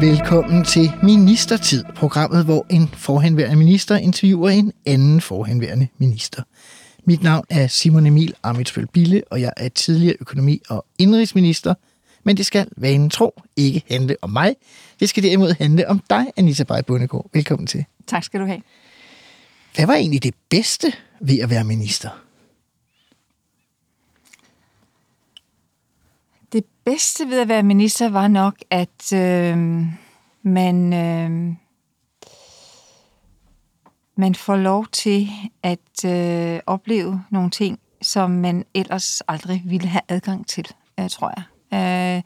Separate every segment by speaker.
Speaker 1: Velkommen til Ministertid, programmet, hvor en forhenværende minister interviewer en anden forhenværende minister. Mit navn er Simon Emil Amitsbøl Bille, og jeg er tidligere økonomi- og indrigsminister. Men det skal vanen tro ikke handle om mig. Det skal derimod handle om dig, Anita Bay Bundegård. Velkommen til.
Speaker 2: Tak skal du have.
Speaker 1: Hvad var egentlig det bedste ved at være minister?
Speaker 2: Det bedste ved at være minister var nok, at øh, man, øh, man får lov til at øh, opleve nogle ting, som man ellers aldrig ville have adgang til, øh, tror jeg. Øh,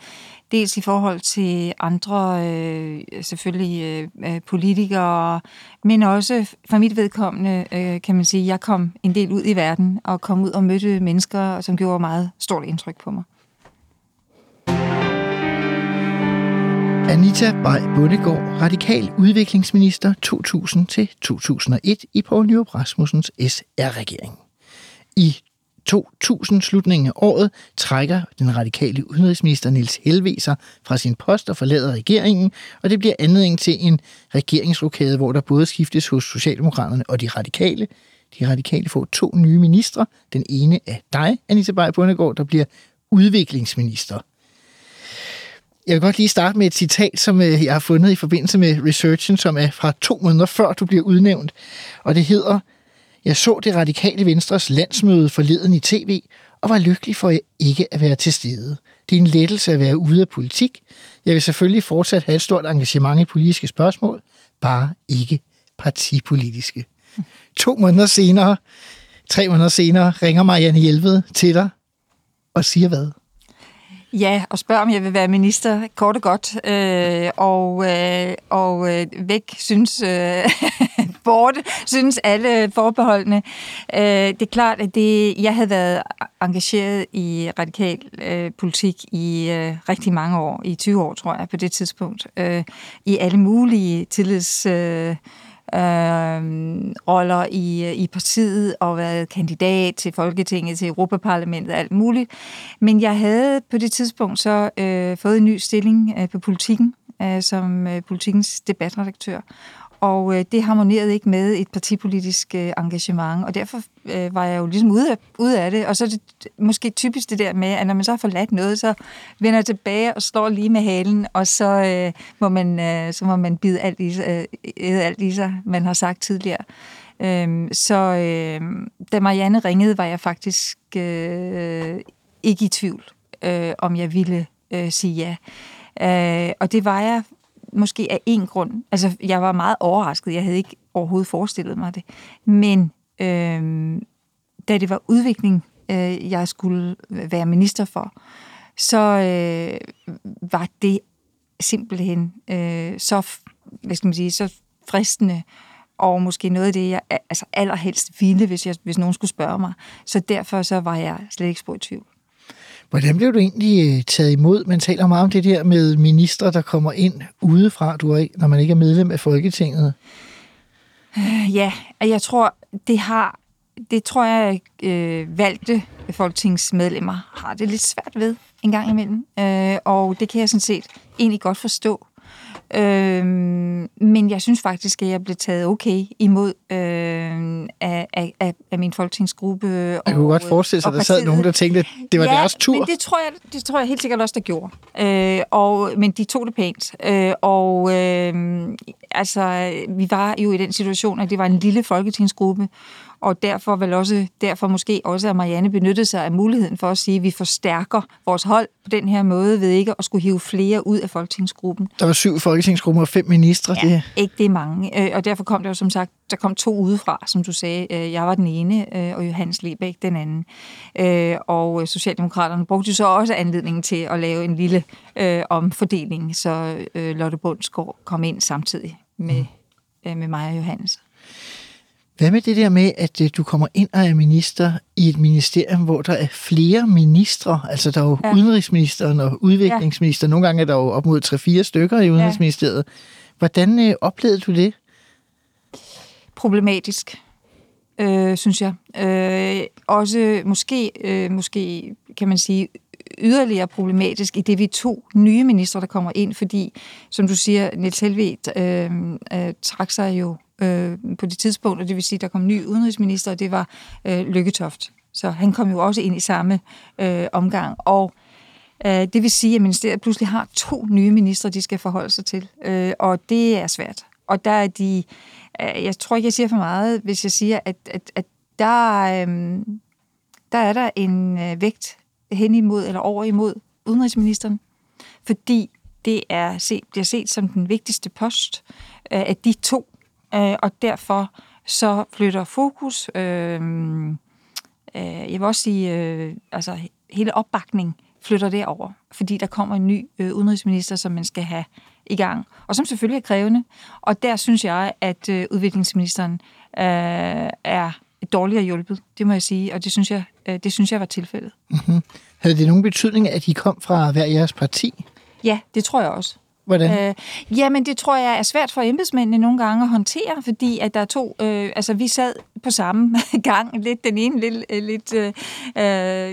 Speaker 2: dels i forhold til andre, øh, selvfølgelig øh, øh politikere, men også for mit vedkommende, øh, kan man sige, jeg kom en del ud i verden og kom ud og mødte mennesker, som gjorde meget stort indtryk på mig.
Speaker 1: Anita Bay Bundegård, radikal udviklingsminister 2000-2001 i Poul Nyrup Rasmussens SR-regering. I 2000 slutningen af året trækker den radikale udenrigsminister Niels Helve sig fra sin post og forlader regeringen, og det bliver anledning til en regeringsrokade, hvor der både skiftes hos Socialdemokraterne og de radikale. De radikale får to nye ministre. Den ene er dig, Anita Bay Bundegård, der bliver udviklingsminister. Jeg vil godt lige starte med et citat, som øh, jeg har fundet i forbindelse med researchen, som er fra to måneder før du bliver udnævnt. Og det hedder, jeg så det radikale Venstres landsmøde forleden i tv, og var lykkelig for ikke at være til stede. Det er en lettelse at være ude af politik. Jeg vil selvfølgelig fortsat have et stort engagement i politiske spørgsmål, bare ikke partipolitiske. To måneder senere, tre måneder senere, ringer Marianne Hjelved til dig og siger hvad?
Speaker 2: Ja, og spørg om jeg vil være minister, kort og godt. Øh, og øh, og øh, væk synes øh, borte, synes alle forbeholdene. Øh, det er klart, at det, jeg havde været engageret i radikal øh, politik i øh, rigtig mange år, i 20 år tror jeg på det tidspunkt, øh, i alle mulige tillids... Øh, øh, roller i, i partiet og været kandidat til Folketinget, til Europaparlamentet og alt muligt. Men jeg havde på det tidspunkt så øh, fået en ny stilling øh, på politikken øh, som øh, politikens debatredaktør. Og øh, det harmonerede ikke med et partipolitisk øh, engagement, og derfor øh, var jeg jo ligesom ude af, ude af det. Og så er det måske typisk det der med, at når man så har forladt noget, så vender jeg tilbage og slår lige med halen, og så, øh, må, man, øh, så må man bide alt i, øh, alt i sig, man har sagt tidligere. Øh, så øh, da Marianne ringede, var jeg faktisk øh, ikke i tvivl, øh, om jeg ville øh, sige ja. Øh, og det var jeg måske af en grund. Altså, jeg var meget overrasket. Jeg havde ikke overhovedet forestillet mig det. Men øh, da det var udvikling, øh, jeg skulle være minister for, så øh, var det simpelthen øh, så, hvad skal man sige, så fristende, og måske noget af det, jeg altså allerhelst ville, hvis, jeg, hvis nogen skulle spørge mig. Så derfor så var jeg slet ikke spurgt i tvivl.
Speaker 1: Hvordan blev du egentlig øh, taget imod? Man taler meget om det der med ministre, der kommer ind udefra, du er når man ikke er medlem af Folketinget.
Speaker 2: Øh, ja, jeg tror, det har det tror jeg, øh, valgte folketingsmedlemmer har det lidt svært ved en gang imellem. Øh, og det kan jeg sådan set egentlig godt forstå. Øh, men jeg synes faktisk, at jeg blev taget okay imod øh, af, af, af min folketingsgruppe.
Speaker 1: Jeg kunne godt forestille sig, at der sad nogen, der tænkte, at det var
Speaker 2: ja,
Speaker 1: deres tur.
Speaker 2: men det tror, jeg, det tror jeg helt sikkert også, der gjorde. Øh, og, men de tog det pænt. Øh, og øh, altså, vi var jo i den situation, at det var en lille folketingsgruppe, og derfor vel også, derfor måske også, at Marianne benyttede sig af muligheden for at sige, at vi forstærker vores hold på den her måde ved ikke at skulle hive flere ud af folketingsgruppen.
Speaker 1: Der var syv folketingsgrupper og fem ministre.
Speaker 2: Ja,
Speaker 1: det...
Speaker 2: ikke det er mange. Øh, og derfor kom der jo som sagt, der kom to udefra, som du sagde, øh, jeg var den ene, øh, og Johannes Lebæk den anden. Og Socialdemokraterne brugte så også anledningen til at lave en lille omfordeling, så Lotte Bundsgaard kom ind samtidig med, øh, med mig og Johannes.
Speaker 1: Hvad med det der med, at øh, du kommer ind og er minister i et ministerium, hvor der er flere ministre? Altså, der er jo ja. udenrigsministeren og udviklingsministeren. Nogle gange er der jo op mod 3-4 stykker i Udenrigsministeriet. Ja. Hvordan øh, oplevede du det?
Speaker 2: Problematisk, øh, synes jeg. Øh, også måske, øh, måske kan man sige, yderligere problematisk i det, vi to nye ministre, der kommer ind, fordi, som du siger, Niels Helved øh, øh, trak sig jo øh, på det tidspunkt, og det vil sige, der kom ny udenrigsminister, og det var øh, Lykketoft. Så han kom jo også ind i samme øh, omgang, og øh, det vil sige, at ministeriet pludselig har to nye ministre, de skal forholde sig til, øh, og det er svært. Og der er de, øh, jeg tror ikke, jeg siger for meget, hvis jeg siger, at, at, at der, øh, der er der en øh, vægt hen imod, eller over imod udenrigsministeren, fordi det er set, bliver set som den vigtigste post øh, af de to øh, og derfor så flytter fokus, øh, øh, jeg vil også sige, øh, altså hele opbakning flytter derover, fordi der kommer en ny øh, udenrigsminister, som man skal have i gang, og som selvfølgelig er krævende. Og der synes jeg, at øh, udviklingsministeren øh, er dårligere hjulpet, det må jeg sige, og det synes jeg, øh, det synes jeg var tilfældet.
Speaker 1: Mm-hmm. Havde det nogen betydning, at de kom fra hver jeres parti?
Speaker 2: Ja, det tror jeg også.
Speaker 1: Hvordan? Øh,
Speaker 2: jamen, det tror jeg er svært for embedsmændene nogle gange at håndtere, fordi at der er to... Øh, altså, vi sad på samme gang, lidt den ene, lidt, øh, lidt øh, øh,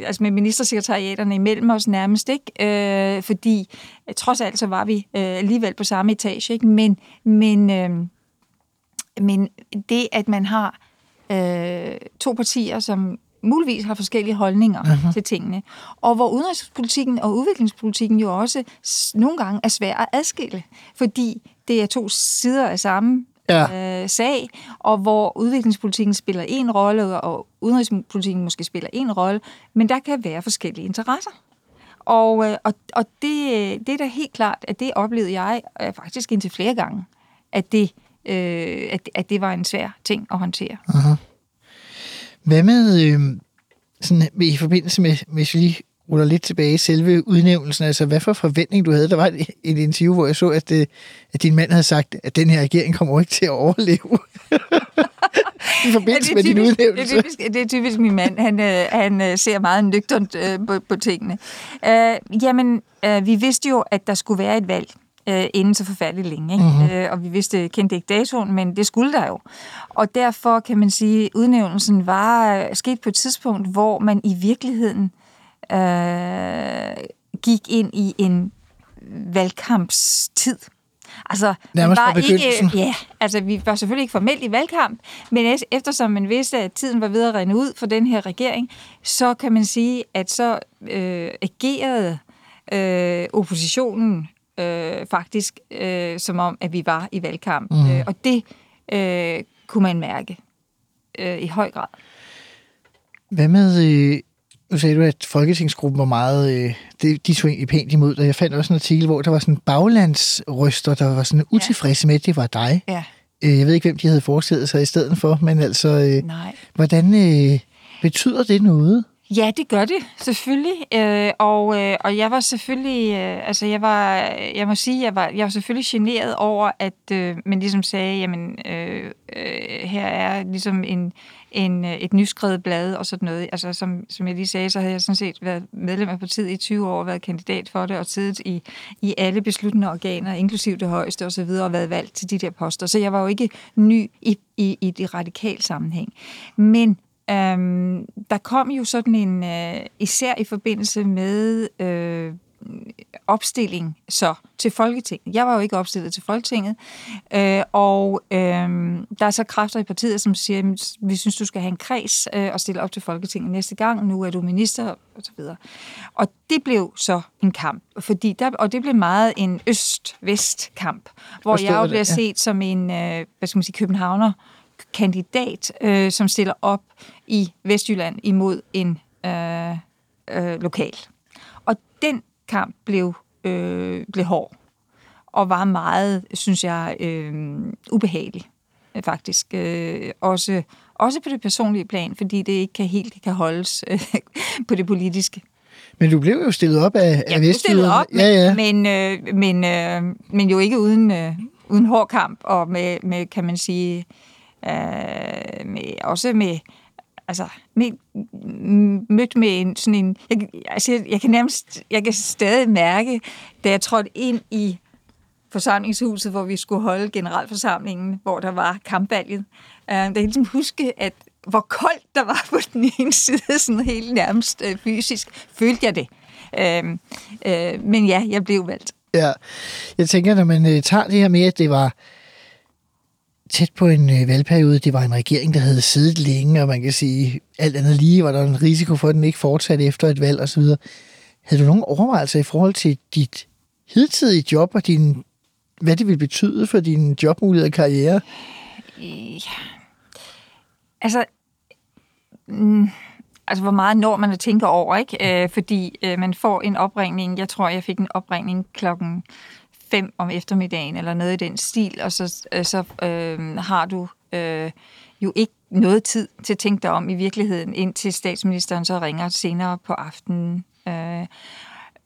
Speaker 2: altså med ministersekretariaterne imellem os nærmest, ikke? Øh, fordi øh, trods alt så var vi øh, alligevel på samme etage, ikke? Men, men, øh, men det, at man har øh, to partier, som muligvis har forskellige holdninger uh-huh. til tingene. Og hvor udenrigspolitikken og udviklingspolitikken jo også nogle gange er svære at adskille, fordi det er to sider af samme ja. øh, sag, og hvor udviklingspolitikken spiller en rolle, og udenrigspolitikken måske spiller en rolle, men der kan være forskellige interesser. Og, øh, og, og det, det er da helt klart, at det oplevede jeg øh, faktisk indtil flere gange, at det, øh, at, at det var en svær ting at håndtere.
Speaker 1: Uh-huh. Hvad med, øh, sådan, i forbindelse med, hvis vi lige ruller lidt tilbage i selve udnævnelsen, altså hvad for forventning du havde? Der var et, et interview, hvor jeg så, at, øh, at din mand havde sagt, at den her regering kommer ikke til at overleve. I forbindelse ja, med din udnævnelse.
Speaker 2: Det er, typisk, det er typisk min mand. Han, øh, han øh, ser meget nøgternt øh, på, på tingene. Øh, jamen, øh, vi vidste jo, at der skulle være et valg øh, inden så forfærdeligt længe. Ikke? Mm-hmm. Øh, og vi vidste, kendte ikke datoen, men det skulle der jo. Og derfor kan man sige, at udnævnelsen var øh, sket på et tidspunkt, hvor man i virkeligheden øh, gik ind i en valgkampstid. Altså,
Speaker 1: Nærmest var
Speaker 2: ikke, ja, altså, vi var selvfølgelig ikke formelt i valgkamp, men eftersom man vidste, at tiden var ved at rende ud for den her regering, så kan man sige, at så øh, agerede øh, oppositionen øh, faktisk øh, som om, at vi var i valgkamp. Mm. Øh, og det øh, kunne man mærke øh, i høj grad.
Speaker 1: Hvad med, øh, nu sagde du, at Folketingsgruppen var meget, øh, de, de tog egentlig pænt imod dig. Jeg fandt også en artikel, hvor der var sådan baglandsryster, der var sådan utilfredse med, at det var dig.
Speaker 2: Ja.
Speaker 1: Øh, jeg ved ikke, hvem de havde forestillet sig i stedet for, men altså, øh,
Speaker 2: Nej.
Speaker 1: hvordan øh, betyder det noget?
Speaker 2: Ja, det gør det selvfølgelig, øh, og, øh, og jeg var selvfølgelig, øh, altså jeg var, jeg må sige, jeg var, jeg var selvfølgelig generet over, at øh, man ligesom sagde, jamen øh, øh, her er ligesom en, en, øh, et nyskrevet blad og sådan noget. Altså som, som jeg lige sagde, så havde jeg sådan set været medlem af partiet i 20 år, været kandidat for det og siddet i, i alle besluttende organer, inklusiv det højeste og så videre, og været valgt til de der poster. Så jeg var jo ikke ny i, i, i det radikale sammenhæng. Men Øhm, der kom jo sådan en, øh, især i forbindelse med øh, opstilling så til Folketinget. Jeg var jo ikke opstillet til Folketinget, øh, og øh, der er så kræfter i partiet, som siger, at vi synes, du skal have en kreds øh, og stille op til Folketinget næste gang. Nu er du minister, og så videre. Og det blev så en kamp, fordi der, og det blev meget en øst-vest kamp, hvor Forstår jeg jo bliver det, ja. set som en, øh, hvad skal man sige, københavner, kandidat, øh, som stiller op i Vestjylland imod en øh, øh, lokal. Og den kamp blev, øh, blev hård og var meget, synes jeg, øh, ubehagelig faktisk. Øh, også, Også på det personlige plan, fordi det ikke kan helt kan holdes øh, på det politiske.
Speaker 1: Men du blev jo stillet op af, af
Speaker 2: Jeg blev stillet op, men,
Speaker 1: ja, ja.
Speaker 2: men, øh, men, øh, men jo ikke uden, øh, uden hård kamp, og med, med kan man sige, øh, med, også med, altså, med, mødt med en sådan en, jeg, altså, jeg, jeg kan nærmest, jeg kan stadig mærke, da jeg trådte ind i forsamlingshuset, hvor vi skulle holde generalforsamlingen, hvor der var kampvalget. Øh, der kan ligesom huske, at hvor koldt der var på den ene side, sådan helt nærmest øh, fysisk, følte jeg det. Øh, øh, men ja, jeg blev valgt.
Speaker 1: Ja, jeg tænker, når man øh, tager det her med, at det var tæt på en øh, valgperiode, det var en regering, der havde siddet længe, og man kan sige, alt andet lige var der en risiko for, at den ikke fortsatte efter et valg osv. Havde du nogen overvejelser i forhold til dit hidtidige job og din, hvad det ville betyde for din jobmulighed og karriere?
Speaker 2: Ja. Altså, mm, altså, hvor meget når man at tænke over, ikke? Øh, fordi øh, man får en opringning, jeg tror, jeg fik en opringning klokken fem om eftermiddagen, eller noget i den stil, og så, øh, så øh, har du øh, jo ikke noget tid til at tænke dig om i virkeligheden, indtil statsministeren så ringer senere på aftenen, øh,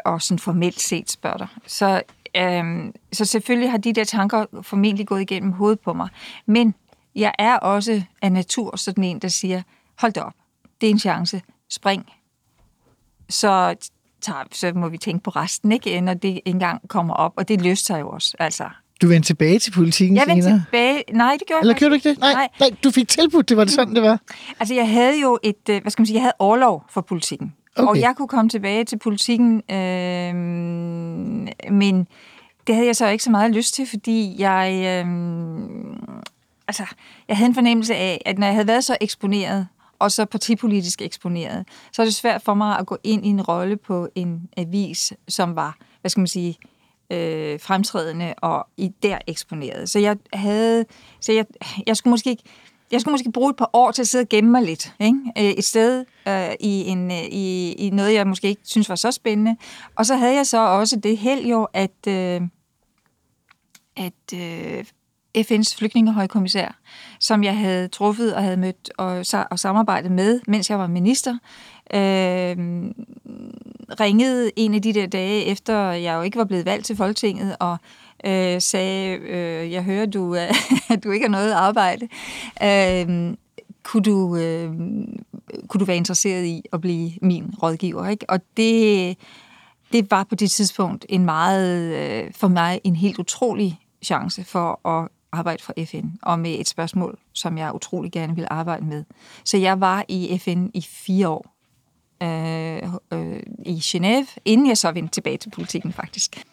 Speaker 2: og sådan formelt set spørger dig. Så, øh, så selvfølgelig har de der tanker formentlig gået igennem hovedet på mig. Men jeg er også af natur sådan en, der siger, hold da op, det er en chance, spring. Så, tager, så må vi tænke på resten, ikke? når det engang kommer op, og det løste sig jo også. Altså,
Speaker 1: Du vendte tilbage til politikken
Speaker 2: jeg vendte
Speaker 1: senere?
Speaker 2: tilbage. Nej, det gjorde
Speaker 1: Eller
Speaker 2: jeg
Speaker 1: gjorde du ikke det? Nej, nej. nej, du fik tilbudt, det var det sådan, det var.
Speaker 2: Altså, jeg havde jo et, øh, hvad skal man sige, jeg havde overlov for politikken.
Speaker 1: Okay.
Speaker 2: Og jeg kunne komme tilbage til politikken, øh, men det havde jeg så ikke så meget lyst til, fordi jeg, øh, altså, jeg havde en fornemmelse af, at når jeg havde været så eksponeret, og så partipolitisk eksponeret, så er det svært for mig at gå ind i en rolle på en avis, som var, hvad skal man sige, øh, fremtrædende og i der eksponeret. Så jeg havde, så jeg, jeg skulle måske ikke, jeg skulle måske bruge et par år til at sidde og gemme mig lidt. Ikke? Øh, et sted øh, i, en, øh, i, i noget, jeg måske ikke synes var så spændende. Og så havde jeg så også det held jo, at, øh, at øh, FN's flygtningehøjkommissær, som jeg havde truffet og havde mødt og, og samarbejdet med, mens jeg var minister, øh, ringede en af de der dage, efter jeg jo ikke var blevet valgt til Folketinget, og øh, sagde, øh, jeg hører, du, at du ikke har noget arbejde. Øh, kunne, du, øh, kunne du være interesseret i at blive min rådgiver? Ikke? Og det, det var på det tidspunkt en meget, øh, for mig en helt utrolig chance for at arbejde for FN, og med et spørgsmål, som jeg utrolig gerne ville arbejde med. Så jeg var i FN i fire år øh, øh, i Genève, inden jeg så vendte tilbage til politikken faktisk.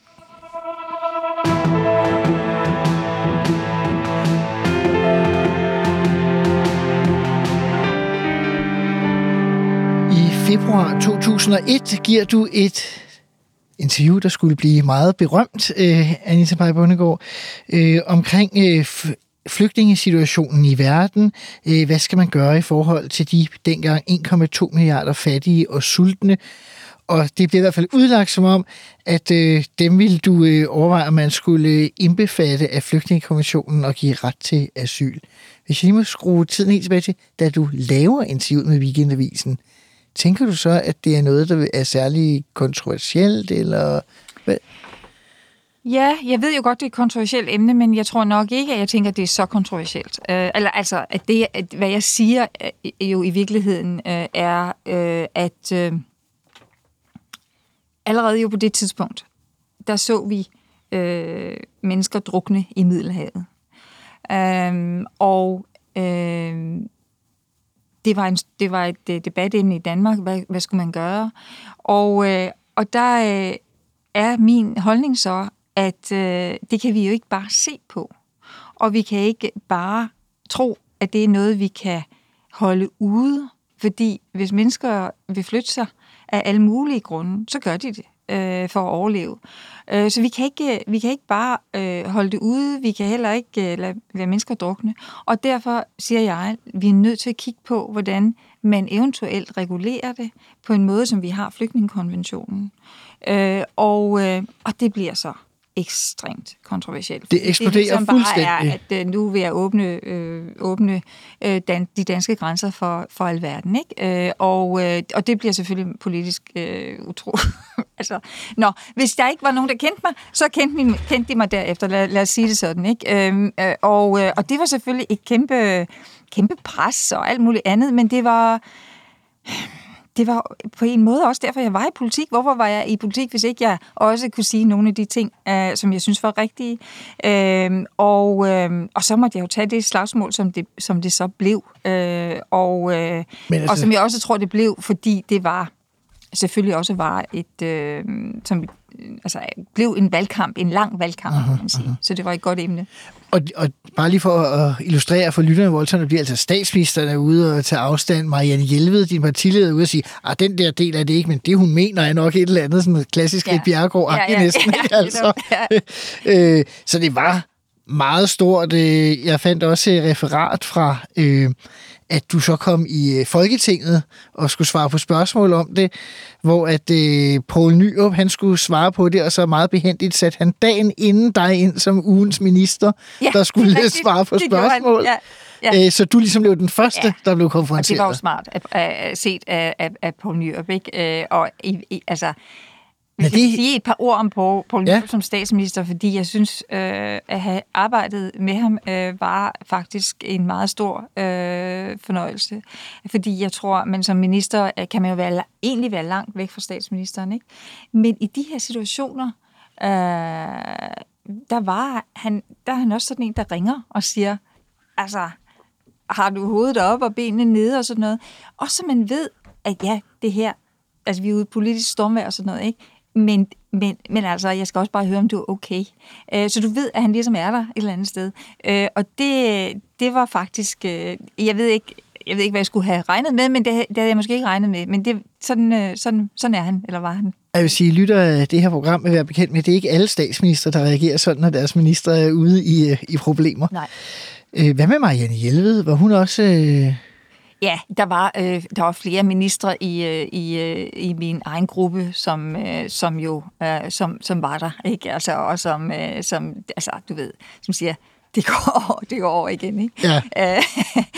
Speaker 1: I februar 2001 giver du et interview, der skulle blive meget berømt, øh, Anita Paj Bundegård, øh, omkring øh, flygtningesituationen i verden. Øh, hvad skal man gøre i forhold til de dengang 1,2 milliarder fattige og sultne? Og det bliver i hvert fald udlagt som om, at øh, dem ville du øh, overveje, at man skulle øh, indbefatte af flygtningekonventionen og give ret til asyl. Hvis jeg lige må skrue tiden helt tilbage til, da du laver interviewet med Weekendavisen, tænker du så, at det er noget, der er særlig kontroversielt, eller hvad?
Speaker 2: Ja, jeg ved jo godt, det er et kontroversielt emne, men jeg tror nok ikke, at jeg tænker, at det er så kontroversielt. Øh, eller altså, at det, at hvad jeg siger øh, jo i virkeligheden øh, er, øh, at øh, allerede jo på det tidspunkt, der så vi øh, mennesker drukne i Middelhavet. Øh, og øh, det var, en, det var et øh, debat debatemne i Danmark, hvad, hvad skulle man gøre? Og, øh, og der øh, er min holdning så, at øh, det kan vi jo ikke bare se på. Og vi kan ikke bare tro, at det er noget, vi kan holde ude. Fordi hvis mennesker vil flytte sig af alle mulige grunde, så gør de det øh, for at overleve. Øh, så vi kan ikke, vi kan ikke bare øh, holde det ude, vi kan heller ikke øh, lade, lade mennesker drukne. Og derfor siger jeg, at vi er nødt til at kigge på, hvordan man eventuelt regulerer det på en måde, som vi har flygtningekonventionen. Øh, og, øh, og det bliver så ekstremt kontroversielt.
Speaker 1: Det eksploderer
Speaker 2: det ligesom bare
Speaker 1: fuldstændig.
Speaker 2: er, at øh, nu vil jeg åbne, øh, åbne øh, dan, de danske grænser for, for alverden. Ikke? Øh, og, øh, og det bliver selvfølgelig politisk øh, utro. altså, nå, hvis der ikke var nogen, der kendte mig, så kendte, de, kendte de mig derefter. Lad, lad os sige det sådan. Ikke? Øh, øh, og, øh, og det var selvfølgelig et kæmpe, kæmpe pres og alt muligt andet, men det var det var på en måde også derfor, jeg var i politik. Hvorfor var jeg i politik, hvis ikke jeg også kunne sige nogle af de ting, øh, som jeg synes var rigtige? Øh, og, øh, og så måtte jeg jo tage det slagsmål, som det, som det så blev. Øh, og, øh,
Speaker 1: altså-
Speaker 2: og som jeg også tror, det blev, fordi det var selvfølgelig også var et, øh, som altså, blev en valgkamp, en lang valgkamp, kan man sige. Så det var et godt emne.
Speaker 1: Og, og bare lige for at illustrere for lytterne, hvor det bliver altså statsministeren er ude og tage afstand. Marianne Hjelved, din partileder, er ude og sige, at den der del er det ikke, men det hun mener er nok et eller andet sådan klassisk
Speaker 2: Ja.
Speaker 1: ja. Bjergård
Speaker 2: Ja, ja,
Speaker 1: næsten.
Speaker 2: ja,
Speaker 1: ikke? altså.
Speaker 2: ja.
Speaker 1: øh, så det var meget stort. Øh, Jeg fandt også et referat fra, øh, at du så kom i øh, Folketinget og skulle svare på spørgsmål om det, hvor at øh, Poul Nyrup, han skulle svare på det, og så meget behendigt satte han dagen inden dig ind som ugens minister,
Speaker 2: Ja,
Speaker 1: der skulle
Speaker 2: det
Speaker 1: svare på
Speaker 2: Det
Speaker 1: spørgsmål.
Speaker 2: Ja, ja.
Speaker 1: Øh, Så du ligesom blev den første,
Speaker 2: Ja.
Speaker 1: der blev
Speaker 2: Og
Speaker 1: konfronteret.
Speaker 2: det var jo smart at, at, at set af, af, af Poul Nyrup, ikke? Øh, og i, i, altså,
Speaker 1: Men
Speaker 2: hvis
Speaker 1: det-
Speaker 2: sige et par ord om Poul, Poul
Speaker 1: Ja.
Speaker 2: Som statsminister, fordi jeg synes, øh, at have arbejdet med ham øh, var faktisk en meget stor øh, fornøjelse. Fordi jeg tror, man som minister øh, kan man jo være, egentlig være langt væk fra statsministeren. Ikke? Men i de her situationer, øh, der, var han, der er han også sådan en, der ringer og siger, altså, har du hovedet op og benene nede og sådan noget. Og så man ved, at ja, det her, altså vi er ude i politisk stormvejr og sådan noget, ikke? Men, men, men altså, jeg skal også bare høre, om du er okay. Øh, så du ved, at han ligesom er der et eller andet sted. Øh, og det, det var faktisk, øh, jeg ved ikke, jeg ved ikke, hvad jeg skulle have regnet med, men det, det havde jeg måske ikke regnet med. Men det, sådan, øh, sådan, sådan er han, eller var han.
Speaker 1: Jeg vil sige, lytter af det her program vil være bekendt med, det er ikke alle statsminister, der reagerer sådan, når deres minister er ude i, øh, i problemer.
Speaker 2: Nej.
Speaker 1: Øh, Hvad med Marianne Hjelved? Var hun også... Øh,
Speaker 2: Ja, der var, øh, der var flere ministre i, øh, i, øh, i min egen gruppe, som, øh, som jo øh, som, som var der, ikke? Altså, og som, øh, som, altså, du ved, som siger, det går over, det går over igen, ikke?
Speaker 1: Ja.
Speaker 2: Øh,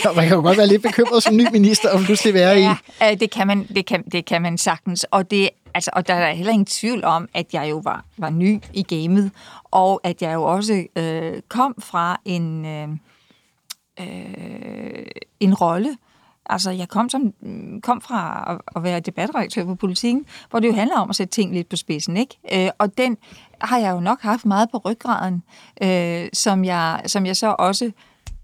Speaker 1: og man kan jo godt være lidt bekymret som ny minister, og pludselig være i...
Speaker 2: ja, øh, det kan man, det kan, det kan man sagtens, og det, altså, og der er heller ingen tvivl om, at jeg jo var, var ny i gamet, og at jeg jo også øh, kom fra en, øh, øh, en rolle, Altså, jeg kom, som, kom fra at, være debatredaktør på politikken, hvor det jo handler om at sætte ting lidt på spidsen, ikke? Øh, og den har jeg jo nok haft meget på ryggraden, øh, som, jeg, som jeg så også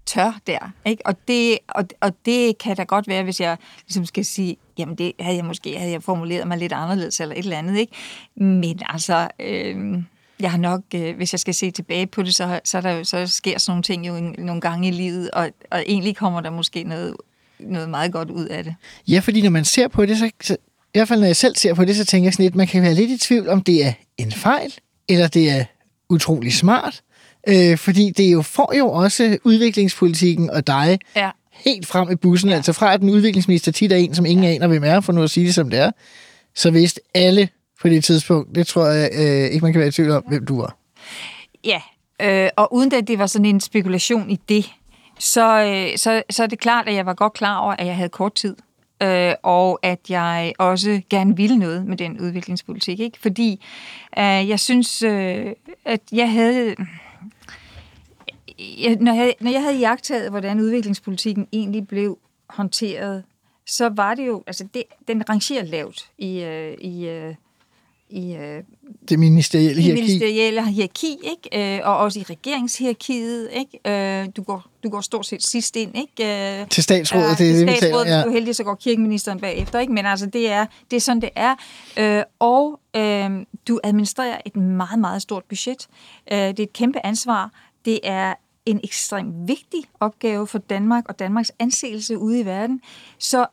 Speaker 2: tør der, ikke? Og det, og, og det kan da godt være, hvis jeg ligesom skal sige, jamen det havde jeg måske havde jeg formuleret mig lidt anderledes eller et eller andet, ikke? Men altså, øh, jeg har nok, øh, hvis jeg skal se tilbage på det, så, så, der så sker sådan nogle ting jo en, nogle gange i livet, og, og egentlig kommer der måske noget noget meget godt ud af det.
Speaker 1: Ja, fordi når man ser på det, så, så i hvert fald når jeg selv ser på det, så tænker jeg sådan lidt, man kan være lidt i tvivl, om det er en fejl, eller det er utrolig smart. Øh, fordi det jo får jo også udviklingspolitikken og dig
Speaker 2: Ja.
Speaker 1: helt frem i bussen. Ja. Altså fra at den udviklingsminister tit er en, som ingen ja. aner, hvem er, for nu at sige det som det er, så vidste alle på det tidspunkt, det tror jeg øh, ikke, man kan være i tvivl om, hvem du var.
Speaker 2: Ja, øh, og uden at det var sådan en spekulation i det, så, øh, så, så er det klart, at jeg var godt klar over, at jeg havde kort tid. Øh, og at jeg også gerne ville noget med den udviklingspolitik. Ikke? Fordi øh, jeg synes, øh, at jeg havde... Jeg, når, jeg, når jeg havde jagtet, hvordan udviklingspolitikken egentlig blev håndteret, så var det jo... Altså, det, den rangerer lavt i... Øh, i øh, i øh,
Speaker 1: Det ministerielle hierarki.
Speaker 2: ministerielle hierarki, ikke? Øh, og også i regeringshierarkiet. Ikke? Øh, du, går, du går stort set sidst ind. Ikke? Øh,
Speaker 1: Til statsrådet,
Speaker 2: øh,
Speaker 1: det er det, vi taler, ja.
Speaker 2: du heldig, så går kirkeministeren bagefter. Ikke? Men altså, det er, det er sådan, det er. Øh, og øh, du administrerer et meget, meget stort budget. Øh, det er et kæmpe ansvar. Det er en ekstremt vigtig opgave for Danmark og Danmarks anseelse ude i verden. Så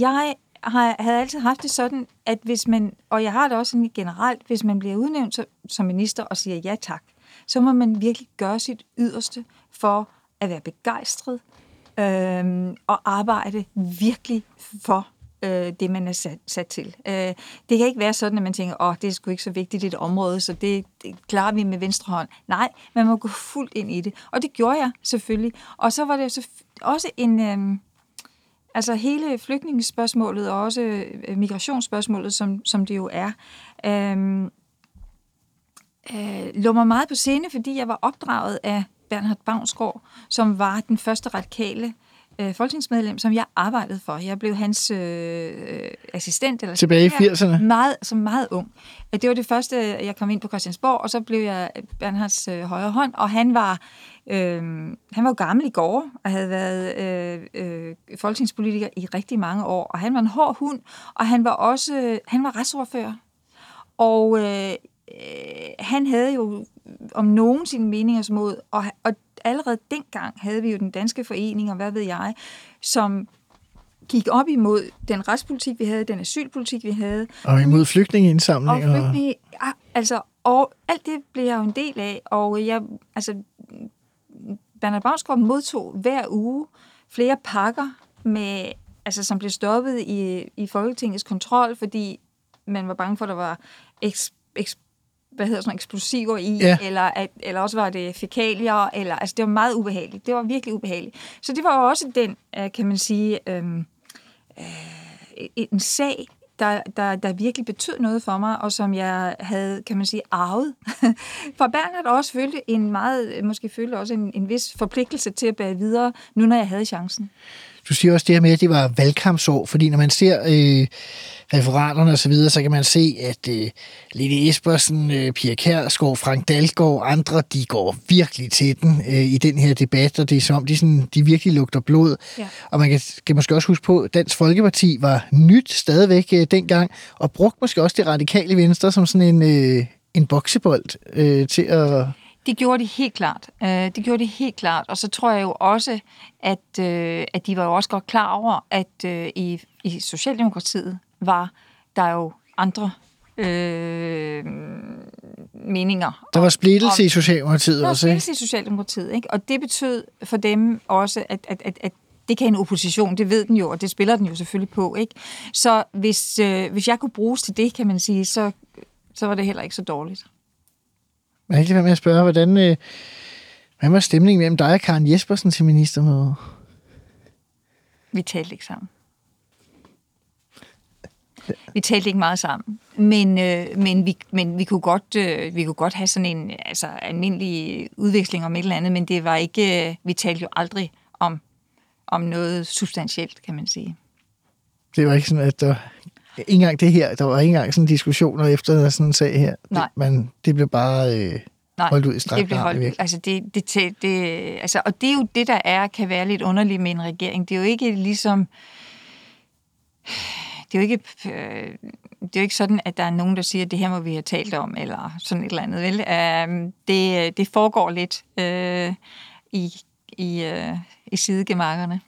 Speaker 2: jeg har, havde altid haft det sådan, at hvis man, og jeg har det også sådan generelt, hvis man bliver udnævnt som, som minister og siger ja tak, så må man virkelig gøre sit yderste for at være begejstret øh, og arbejde virkelig for øh, det, man er sat, sat til. Øh, det kan ikke være sådan, at man tænker, åh, det er sgu ikke så vigtigt et område, så det, det klarer vi med venstre hånd. Nej, man må gå fuldt ind i det. Og det gjorde jeg selvfølgelig. Og så var det så også en... Øh, altså hele flygtningespørgsmålet og også øh, migrationsspørgsmålet, som, som det jo er, øh, øh, lå mig meget på scene, fordi jeg var opdraget af Bernhard Bavnsgaard, som var den første radikale øh, folketingsmedlem, som jeg arbejdede for. Jeg blev hans øh, assistent. Eller
Speaker 1: Tilbage i 80'erne?
Speaker 2: Meget, som meget ung. Det var det første, jeg kom ind på Christiansborg, og så blev jeg Bernhards øh, højre hånd, og han var, øh, han var jo gammel i går, og havde været øh, øh, folketingspolitiker i rigtig mange år, og han var en hård hund, og han var også, han var retsordfører. Og øh, han havde jo om nogen sine meninger mod, og, og allerede dengang havde vi jo den danske forening, og hvad ved jeg, som gik op imod den retspolitik, vi havde, den asylpolitik, vi havde.
Speaker 1: Og imod flygtningeindsamlinger.
Speaker 2: Og flygtninge, altså, og alt det blev jeg jo en del af, og jeg, altså, Bernard Bavnsgaard modtog hver uge flere pakker, med, altså, som blev stoppet i, i Folketingets kontrol, fordi man var bange for, at der var eks, eks, hvad hedder sådan eksplosiver i, ja. eller, at, eller også var det fækalier, eller, altså det var meget ubehageligt. Det var virkelig ubehageligt. Så det var også den, øh, kan man sige, øhm, øh, en sag, der, der, der virkelig betød noget for mig, og som jeg havde, kan man sige, arvet. For Bernhard også følte en meget, måske følte også en, en vis forpligtelse til at bære videre, nu når jeg havde chancen.
Speaker 1: Du siger også det her med, at det var valgkampsår, fordi når man ser øh, referaterne osv., så, videre, så kan man se, at øh, Lille Espersen, øh, Pia Kærsgaard, Frank Dahlgaard og andre, de går virkelig til den øh, i den her debat, og det er som, de, sådan, de virkelig lugter blod. Ja. Og man kan, kan måske også huske på, at Dansk Folkeparti var nyt stadigvæk øh, dengang, og brugte måske også det radikale venstre som sådan en, øh, en boksebold øh, til at
Speaker 2: det gjorde de helt klart. Øh, det gjorde de helt klart. Og så tror jeg jo også, at, øh, at de var jo også godt klar over, at øh, i, i Socialdemokratiet var der jo andre øh, meninger.
Speaker 1: Der var splittelse om, i Socialdemokratiet også,
Speaker 2: Der var splittelse i Socialdemokratiet, ikke? Og det betød for dem også, at, at, at, at det kan en opposition, det ved den jo, og det spiller den jo selvfølgelig på, ikke? Så hvis, øh, hvis jeg kunne bruges til det, kan man sige, så, så var det heller ikke så dårligt.
Speaker 1: Jeg kan med at spørge, hvordan, øh, hvad var stemningen mellem dig og Karen Jespersen til ministermødet?
Speaker 2: Vi talte ikke sammen. Vi talte ikke meget sammen, men, øh, men, vi, men vi, kunne godt, øh, vi kunne godt have sådan en altså, almindelig udveksling om et eller andet, men det var ikke, øh, vi talte jo aldrig om, om noget substantielt, kan man sige.
Speaker 1: Det var ikke sådan, at der ikke engang det her, der var ikke engang sådan diskussioner efter sådan en sag her.
Speaker 2: Nej.
Speaker 1: Det, men det blev bare øh,
Speaker 2: Nej,
Speaker 1: holdt ud i strakt
Speaker 2: det blev holdt, altså det, det, det, altså, og det er jo det, der er, kan være lidt underligt med en regering. Det er jo ikke ligesom... Det er jo ikke, øh, det er jo ikke sådan, at der er nogen, der siger, at det her må vi have talt om, eller sådan et eller andet. Vel? Øhm, øh, det, det foregår lidt øh, i, i, øh, i sidegemakkerne.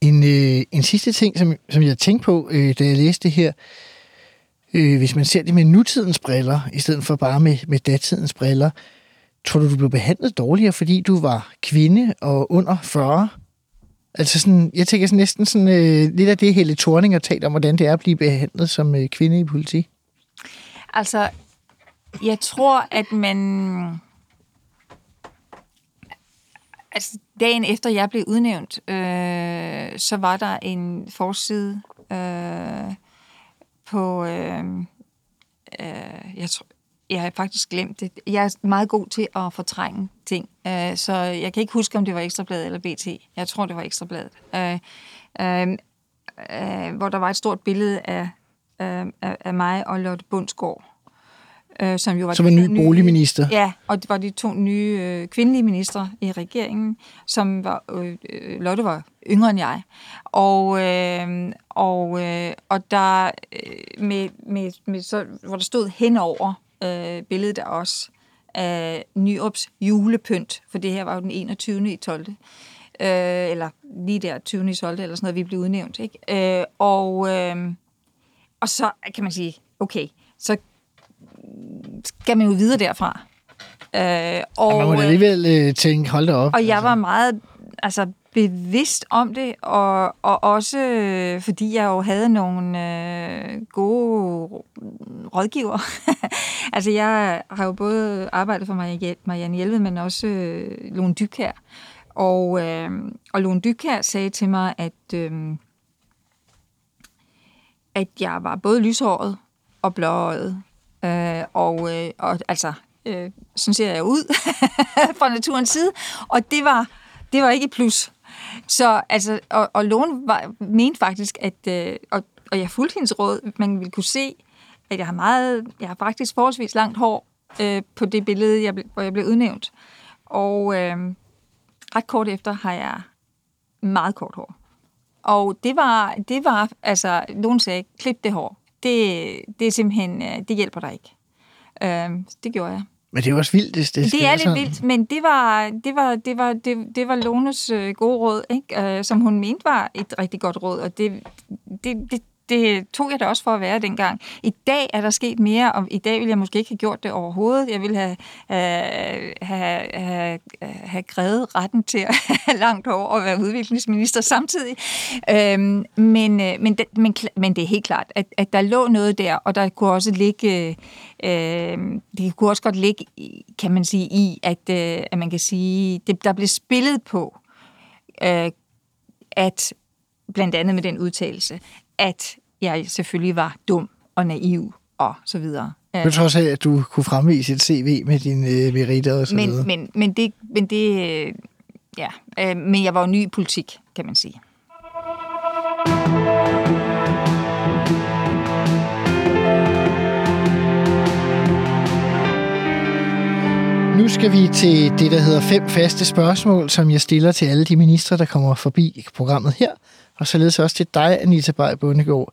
Speaker 1: En, øh, en sidste ting, som, som jeg tænkte på, øh, da jeg læste det her, øh, hvis man ser det med nutidens briller, i stedet for bare med, med datidens briller, tror du, du blev behandlet dårligere, fordi du var kvinde og under 40? Altså sådan, jeg tænker sådan næsten sådan, øh, lidt af det, hele Thorning har talt om, hvordan det er at blive behandlet som øh, kvinde i politi.
Speaker 2: Altså, jeg tror, at man Altså, dagen efter jeg blev udnævnt, øh, så var der en forside øh, på... Øh, øh, jeg, tror, jeg har faktisk glemt det. Jeg er meget god til at fortrænge ting, øh, så jeg kan ikke huske, om det var Ekstrabladet eller BT. Jeg tror, det var Ekstrabladet. Øh, øh, øh, hvor der var et stort billede af, øh, af mig og Lotte Bundsgaard øh, som jo var,
Speaker 1: som var ny nye, boligminister.
Speaker 2: Ja, og det var de to nye øh, kvindelige ministre i regeringen, som var, øh, øh, Lotte var yngre end jeg. Og, øh, og, øh, og der, øh, med, med, med, så, hvor der stod henover øh, billedet der også af Nyrups julepynt, for det her var jo den 21. i 12. Øh, eller lige der 20. i 12. eller sådan noget, vi blev udnævnt. Ikke? Øh, og, øh, og så kan man sige, okay, så skal man jo videre derfra.
Speaker 1: Øh, og, ja, man må alligevel øh, tænke, hold da op.
Speaker 2: Og jeg altså. var meget, altså bevidst om det, og, og også øh, fordi jeg jo havde nogle øh, gode rådgiver. altså jeg har jo både arbejdet for Marianne Hjelved, men også øh, Lone Dykær. Og, øh, og Lone Dykær sagde til mig, at, øh, at jeg var både lyshåret og blåøjet. Øh, og, øh, og altså, øh, sådan ser jeg ud fra naturens side. Og det var, det var ikke plus. Så altså, og, og Lone var, mente faktisk, at, øh, og, og jeg fulgte hendes råd, man ville kunne se, at jeg har meget, jeg har faktisk forholdsvis langt hår øh, på det billede, jeg, hvor jeg blev udnævnt. Og øh, ret kort efter har jeg meget kort hår. Og det var, det var altså, nogen sagde, klip det hår. Det, det er simpelthen, øh, det hjælper dig ikke. Øh, det gjorde jeg.
Speaker 1: Men det er også vildt, hvis det
Speaker 2: Det er lidt sådan. vildt, men det var, det var, det var, det, det var Lones øh, gode råd, ikke? Øh, som hun mente var et rigtig godt råd, og det, det, det, det tog jeg da også for at være dengang. I dag er der sket mere, og i dag ville jeg måske ikke have gjort det overhovedet. Jeg ville have, øh, have, have, have grædet retten til at have langt over at være udviklingsminister samtidig. Øhm, men, øh, men, men, men det er helt klart, at, at der lå noget der, og der kunne også ligge, øh, det kunne også godt ligge, kan man sige, i, at, øh, at man kan sige, det, der blev spillet på, øh, at blandt andet med den udtalelse, at jeg selvfølgelig var dum og naiv og så videre.
Speaker 1: Men trods af, at du kunne fremvise et CV med dine øh, meritter og så
Speaker 2: men,
Speaker 1: videre.
Speaker 2: Men, men det, men det, øh, ja, øh, men jeg var jo ny i politik, kan man sige.
Speaker 1: Nu skal vi til det, der hedder fem faste spørgsmål, som jeg stiller til alle de ministre, der kommer forbi programmet her og således også til dig, Anita Bay Bundegård.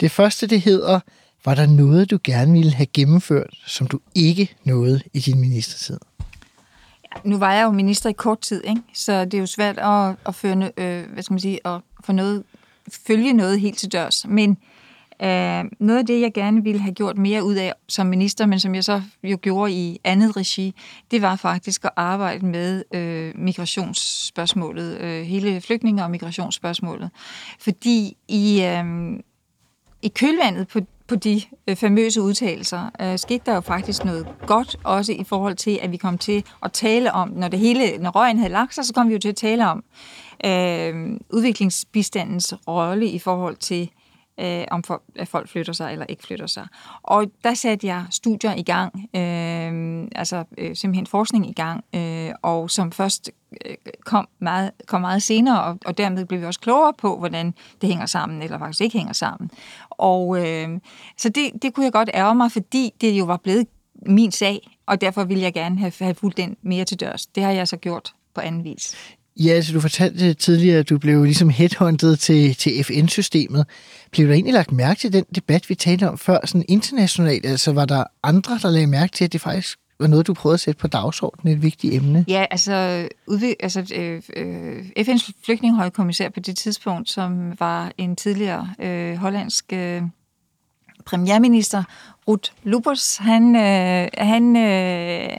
Speaker 1: Det første, det hedder, var der noget, du gerne ville have gennemført, som du ikke nåede i din ministertid?
Speaker 2: Ja, nu var jeg jo minister i kort tid, ikke? så det er jo svært at, at føre, øh, hvad skal man sige, at få noget, følge noget helt til dørs. Men Uh, noget af det, jeg gerne ville have gjort mere ud af som minister, men som jeg så jo gjorde i andet regi, det var faktisk at arbejde med uh, migrationsspørgsmålet, uh, hele flygtninge- og migrationsspørgsmålet. Fordi i, øh, i kølvandet på, på de øh, famøse udtalelser, øh, skete der jo faktisk noget godt, også i forhold til, at vi kom til at tale om, når det hele, når røgen havde lagt sig, så kom vi jo til at tale om øh, udviklingsbistandens rolle i forhold til øh, om for, at folk flytter sig eller ikke flytter sig. Og der satte jeg studier i gang, øh, altså øh, simpelthen forskning i gang, øh, og som først øh, kom, meget, kom meget senere, og, og dermed blev vi også klogere på, hvordan det hænger sammen, eller faktisk ikke hænger sammen. Og øh, så det, det kunne jeg godt ærge mig, fordi det jo var blevet min sag, og derfor ville jeg gerne have, have fulgt den mere til dørs. Det har jeg så gjort på anden vis.
Speaker 1: Ja, altså du fortalte tidligere, at du blev ligesom headhunted til, til FN-systemet. Blev der egentlig lagt mærke til den debat, vi talte om før, sådan internationalt? Altså var der andre, der lagde mærke til, at det faktisk var noget, du prøvede at sætte på dagsordenen, et vigtigt emne?
Speaker 2: Ja, altså, udvik- altså øh, øh, FN's flygtningehøjkommissær på det tidspunkt, som var en tidligere øh, hollandsk øh, premierminister, Ruth Lubbers, han, øh, han øh,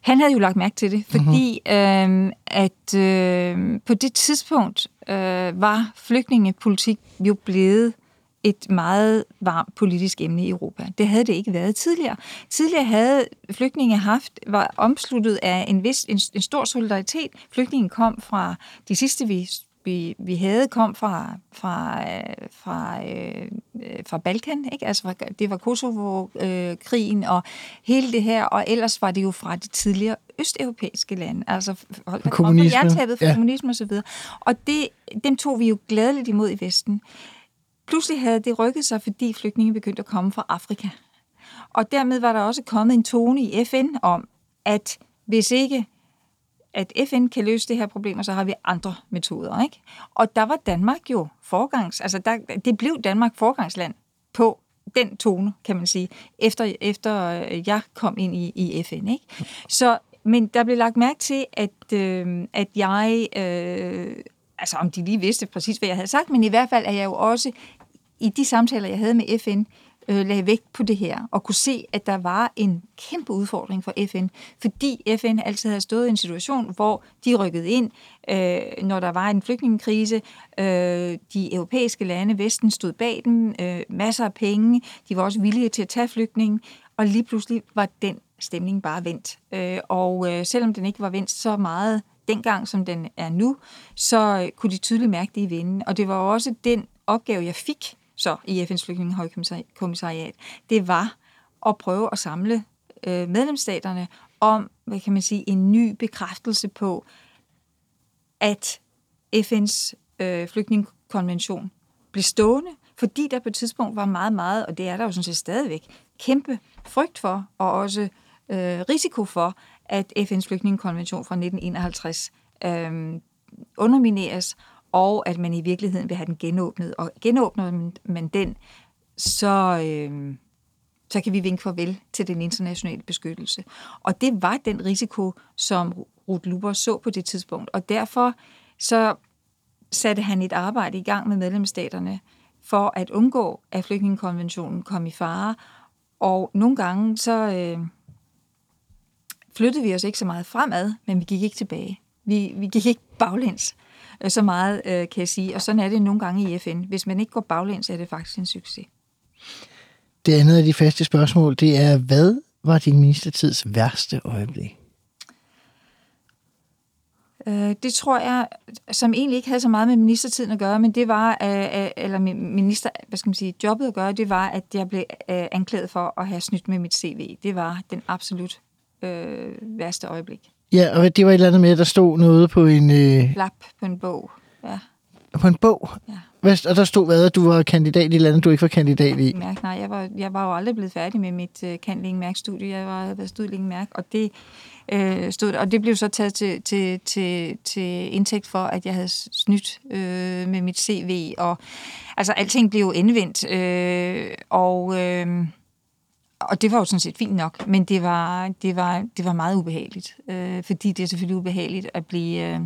Speaker 2: han havde jo lagt mærke til det, fordi mm-hmm. øh, at øh, på det tidspunkt øh, var flygtningepolitik jo blevet et meget varmt politisk emne i Europa. Det havde det ikke været tidligere. Tidligere havde flygtninge haft, var omsluttet af en, vis, en, en stor solidaritet. Flygtningen kom fra de sidste, vi vi, vi havde, kom fra, fra, fra, øh, fra Balkan, ikke? Altså, fra, det var Kosovo-krigen øh, og hele det her, og ellers var det jo fra de tidligere østeuropæiske lande, altså
Speaker 1: kommunisme,
Speaker 2: for ja. kommunisme og så videre. Og det, dem tog vi jo glædeligt imod i Vesten. Pludselig havde det rykket sig, fordi flygtninge begyndte at komme fra Afrika. Og dermed var der også kommet en tone i FN om, at hvis ikke at FN kan løse det her problem, og så har vi andre metoder. Ikke? Og der var Danmark jo forgangs, altså der, det blev Danmark forgangsland på den tone, kan man sige, efter, efter øh, jeg kom ind i, i FN. Ikke? Så, men der blev lagt mærke til, at, øh, at jeg, øh, altså om de lige vidste præcis, hvad jeg havde sagt, men i hvert fald er jeg jo også, i de samtaler, jeg havde med FN, øh, lagde vægt på det her, og kunne se, at der var en kæmpe udfordring for FN, fordi FN altid havde stået i en situation, hvor de rykkede ind, øh, når der var en flygtningekrise. Øh, de europæiske lande, Vesten, stod bag dem, øh, masser af penge, de var også villige til at tage flygtninge, og lige pludselig var den stemning bare vendt. Øh, og øh, selvom den ikke var vendt så meget dengang, som den er nu, så øh, kunne de tydeligt mærke det i vinden. Og det var også den opgave, jeg fik så i FN's flygtningehøjkommissariat, det var at prøve at samle øh, medlemsstaterne om, hvad kan man sige, en ny bekræftelse på, at FN's øh, flygtningekonvention blev stående, fordi der på et tidspunkt var meget, meget, og det er der jo sådan set stadigvæk, kæmpe frygt for, og også øh, risiko for, at FN's flygtningekonvention fra 1951 øh, undermineres, og at man i virkeligheden vil have den genåbnet. Og genåbner man den, så, øh, så kan vi vinke farvel til den internationale beskyttelse. Og det var den risiko, som Ruth Luber så på det tidspunkt. Og derfor så satte han et arbejde i gang med medlemsstaterne for at undgå, at flygtningekonventionen kom i fare. Og nogle gange så øh, flyttede vi os ikke så meget fremad, men vi gik ikke tilbage. Vi, vi gik ikke baglæns. Øh, så meget øh, kan jeg sige. Og sådan er det nogle gange i FN. Hvis man ikke går baglæns, er det faktisk en succes.
Speaker 1: Det andet af de faste spørgsmål, det er, hvad var din ministertids værste øjeblik?
Speaker 2: Øh, det tror jeg, som egentlig ikke havde så meget med ministertiden at gøre, men det var, eller minister, hvad skal man sige, jobbet at gøre, det var, at jeg blev anklaget for at have snydt med mit CV. Det var den absolut øh, værste øjeblik.
Speaker 1: Ja, og det var et eller andet med, at der stod noget på en... Øh...
Speaker 2: Lap på en bog, ja.
Speaker 1: På en bog?
Speaker 2: Ja.
Speaker 1: Hvad, og der stod hvad, at du var kandidat i et eller andet, du ikke var kandidat i?
Speaker 2: Mærk, nej, jeg var, jeg var jo aldrig blevet færdig med mit uh, kan mærk studie Jeg var været studie mærk, og det øh, stod, og det blev så taget til, til, til, til indtægt for, at jeg havde snydt øh, med mit CV, og altså alting blev jo indvendt, øh, og øh, og det var jo sådan set fint nok, men det var, det var, det var meget ubehageligt, øh, fordi det er selvfølgelig ubehageligt at blive øh,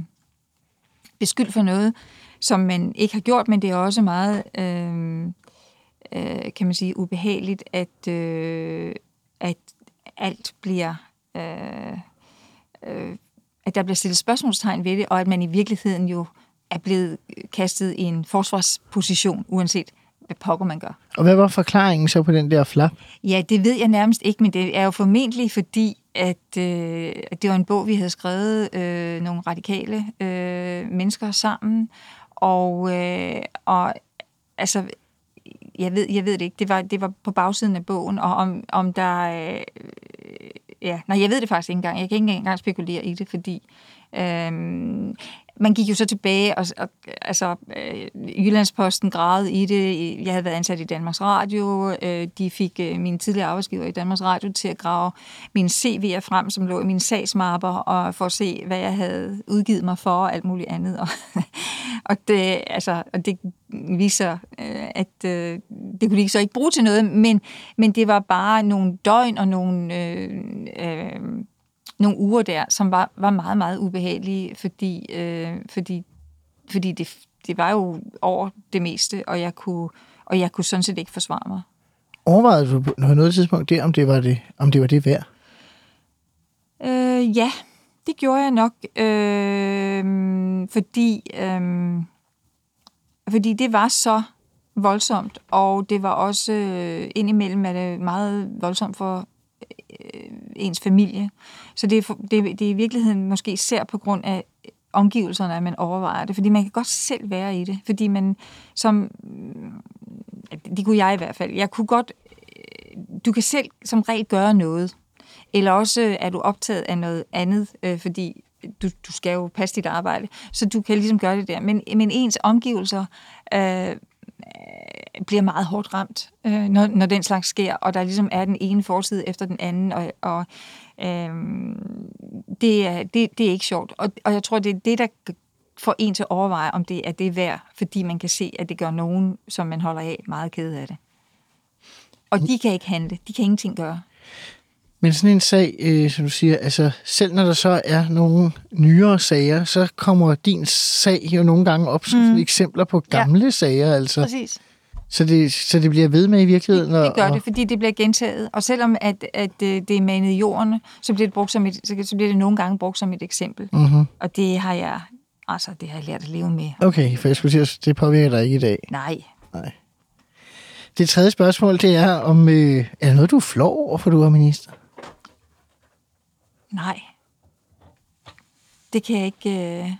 Speaker 2: beskyldt for noget, som man ikke har gjort, men det er også meget, øh, øh, kan man sige, ubehageligt, at, øh, at alt bliver, øh, øh, at der bliver stillet spørgsmålstegn ved det, og at man i virkeligheden jo er blevet kastet i en forsvarsposition, uanset hvad pokker man gør.
Speaker 1: Og hvad var forklaringen så på den der flap?
Speaker 2: Ja, det ved jeg nærmest ikke, men det er jo formentlig fordi, at, øh, det var en bog, vi havde skrevet øh, nogle radikale øh, mennesker sammen, og, øh, og altså, jeg ved, jeg ved det ikke, det var, det var på bagsiden af bogen, og om, om der... Øh, ja, nej, jeg ved det faktisk ikke engang. Jeg kan ikke engang spekulere i det, fordi øh, man gik jo så tilbage, og, og altså, øh, Jyllandsposten gravede i det. Jeg havde været ansat i Danmarks Radio. Øh, de fik øh, mine tidligere arbejdsgiver i Danmarks Radio til at grave mine CV'er frem, som lå i mine sagsmapper, og for at se, hvad jeg havde udgivet mig for, og alt muligt andet. Og, og, det, altså, og det viser, øh, at øh, det kunne de så ikke bruge til noget, men, men det var bare nogle døgn og nogle... Øh, øh, nogle uger der, som var, var meget, meget ubehagelige, fordi, øh, fordi, fordi det, det var jo over det meste, og jeg kunne, og jeg kunne sådan set ikke forsvare mig.
Speaker 1: Overvejede du på noget tidspunkt der, om det var det, om det, var det værd?
Speaker 2: Øh, ja, det gjorde jeg nok, øh, fordi, øh, fordi det var så voldsomt, og det var også øh, indimellem er det meget voldsomt for Øh, ens familie. Så det er, det, det er i virkeligheden måske især på grund af omgivelserne, at man overvejer det, fordi man kan godt selv være i det, fordi man som, mm, det kunne jeg i hvert fald, jeg kunne godt, øh, du kan selv som regel gøre noget, eller også øh, er du optaget af noget andet, øh, fordi du, du skal jo passe dit arbejde, så du kan ligesom gøre det der. Men, men ens omgivelser øh, Øh, bliver meget hårdt ramt, øh, når, når den slags sker, og der ligesom er den ene forside efter den anden, og, og øh, det, er, det, det er ikke sjovt. Og, og jeg tror, det er det, der får en til at overveje, om det er det værd, fordi man kan se, at det gør nogen, som man holder af, meget ked af det. Og de kan ikke handle, de kan ingenting gøre.
Speaker 1: Men sådan en sag, øh, som du siger, altså selv når der så er nogle nyere sager, så kommer din sag jo nogle gange op som mm. eksempler på gamle ja. sager. Altså.
Speaker 2: Præcis.
Speaker 1: Så det, så det bliver ved med i virkeligheden?
Speaker 2: Det, det gør
Speaker 1: og-
Speaker 2: det, fordi det bliver gentaget. Og selvom at, at det, det er manet i jorden, så bliver, det brugt som et, så bliver det nogle gange brugt som et eksempel.
Speaker 1: Mhm.
Speaker 2: Og det har jeg altså det har jeg lært at leve med.
Speaker 1: Okay, for jeg skulle sige, det påvirker dig ikke i dag.
Speaker 2: Nej,
Speaker 1: Det tredje spørgsmål, det er, om øh, er der noget, du flov over, for du er minister?
Speaker 2: Nej. Det kan jeg ikke... Øh,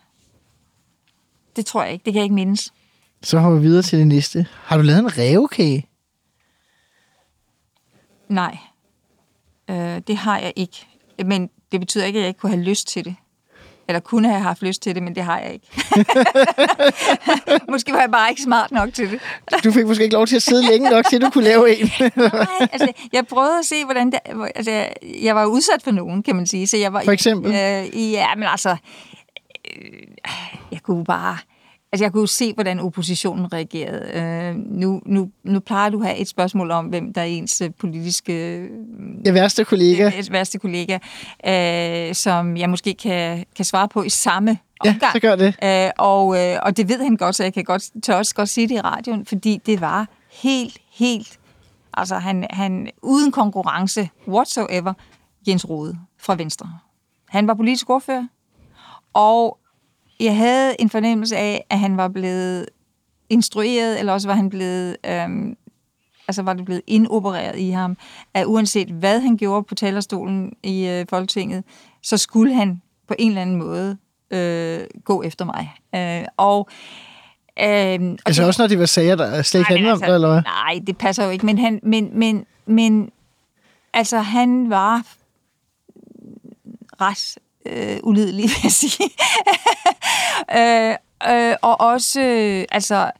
Speaker 2: det tror jeg ikke. Det kan jeg ikke mindes.
Speaker 1: Så hopper vi videre til det næste. Har du lavet en revkage?
Speaker 2: Nej. Øh, det har jeg ikke. Men det betyder ikke, at jeg ikke kunne have lyst til det. Eller kunne have haft lyst til det, men det har jeg ikke. Måske var jeg bare ikke smart nok til det.
Speaker 1: Du fik måske ikke lov til at sidde længe nok, til du kunne lave en.
Speaker 2: Nej, altså, jeg prøvede at se, hvordan det... Altså, jeg var udsat for nogen, kan man sige. Så jeg var,
Speaker 1: For eksempel?
Speaker 2: Øh, ja, men altså... Øh, jeg kunne bare... Altså, jeg kunne jo se, hvordan oppositionen reagerede. Øh, nu, nu, nu plejer du at have et spørgsmål om, hvem der er ens øh, politiske
Speaker 1: Jeg værste kollega.
Speaker 2: øh, værste kollega, øh, som jeg måske kan, kan svare på i samme
Speaker 1: Ja,
Speaker 2: omgang.
Speaker 1: så gør det.
Speaker 2: Øh, og, øh, og det ved han godt, så jeg kan godt, tør også godt sige det i radioen, fordi det var helt, helt, altså han, han uden konkurrence whatsoever, Jens Rode fra Venstre. Han var politisk ordfører, og jeg havde en fornemmelse af, at han var blevet instrueret, eller også var han blevet, øhm, altså var det blevet indopereret i ham, at uanset hvad han gjorde på talerstolen i øh, Folketinget, så skulle han på en eller anden måde øh, gå efter mig. Øh, og øh, og
Speaker 1: Altså
Speaker 2: det-
Speaker 1: også når det var sager, der slet ikke handlede om dig, eller hvad?
Speaker 2: Nej, det passer jo ikke, men han, men, men, men altså han var ret øh, ulidelig, vil jeg sige. øh, øh, og også, øh, altså,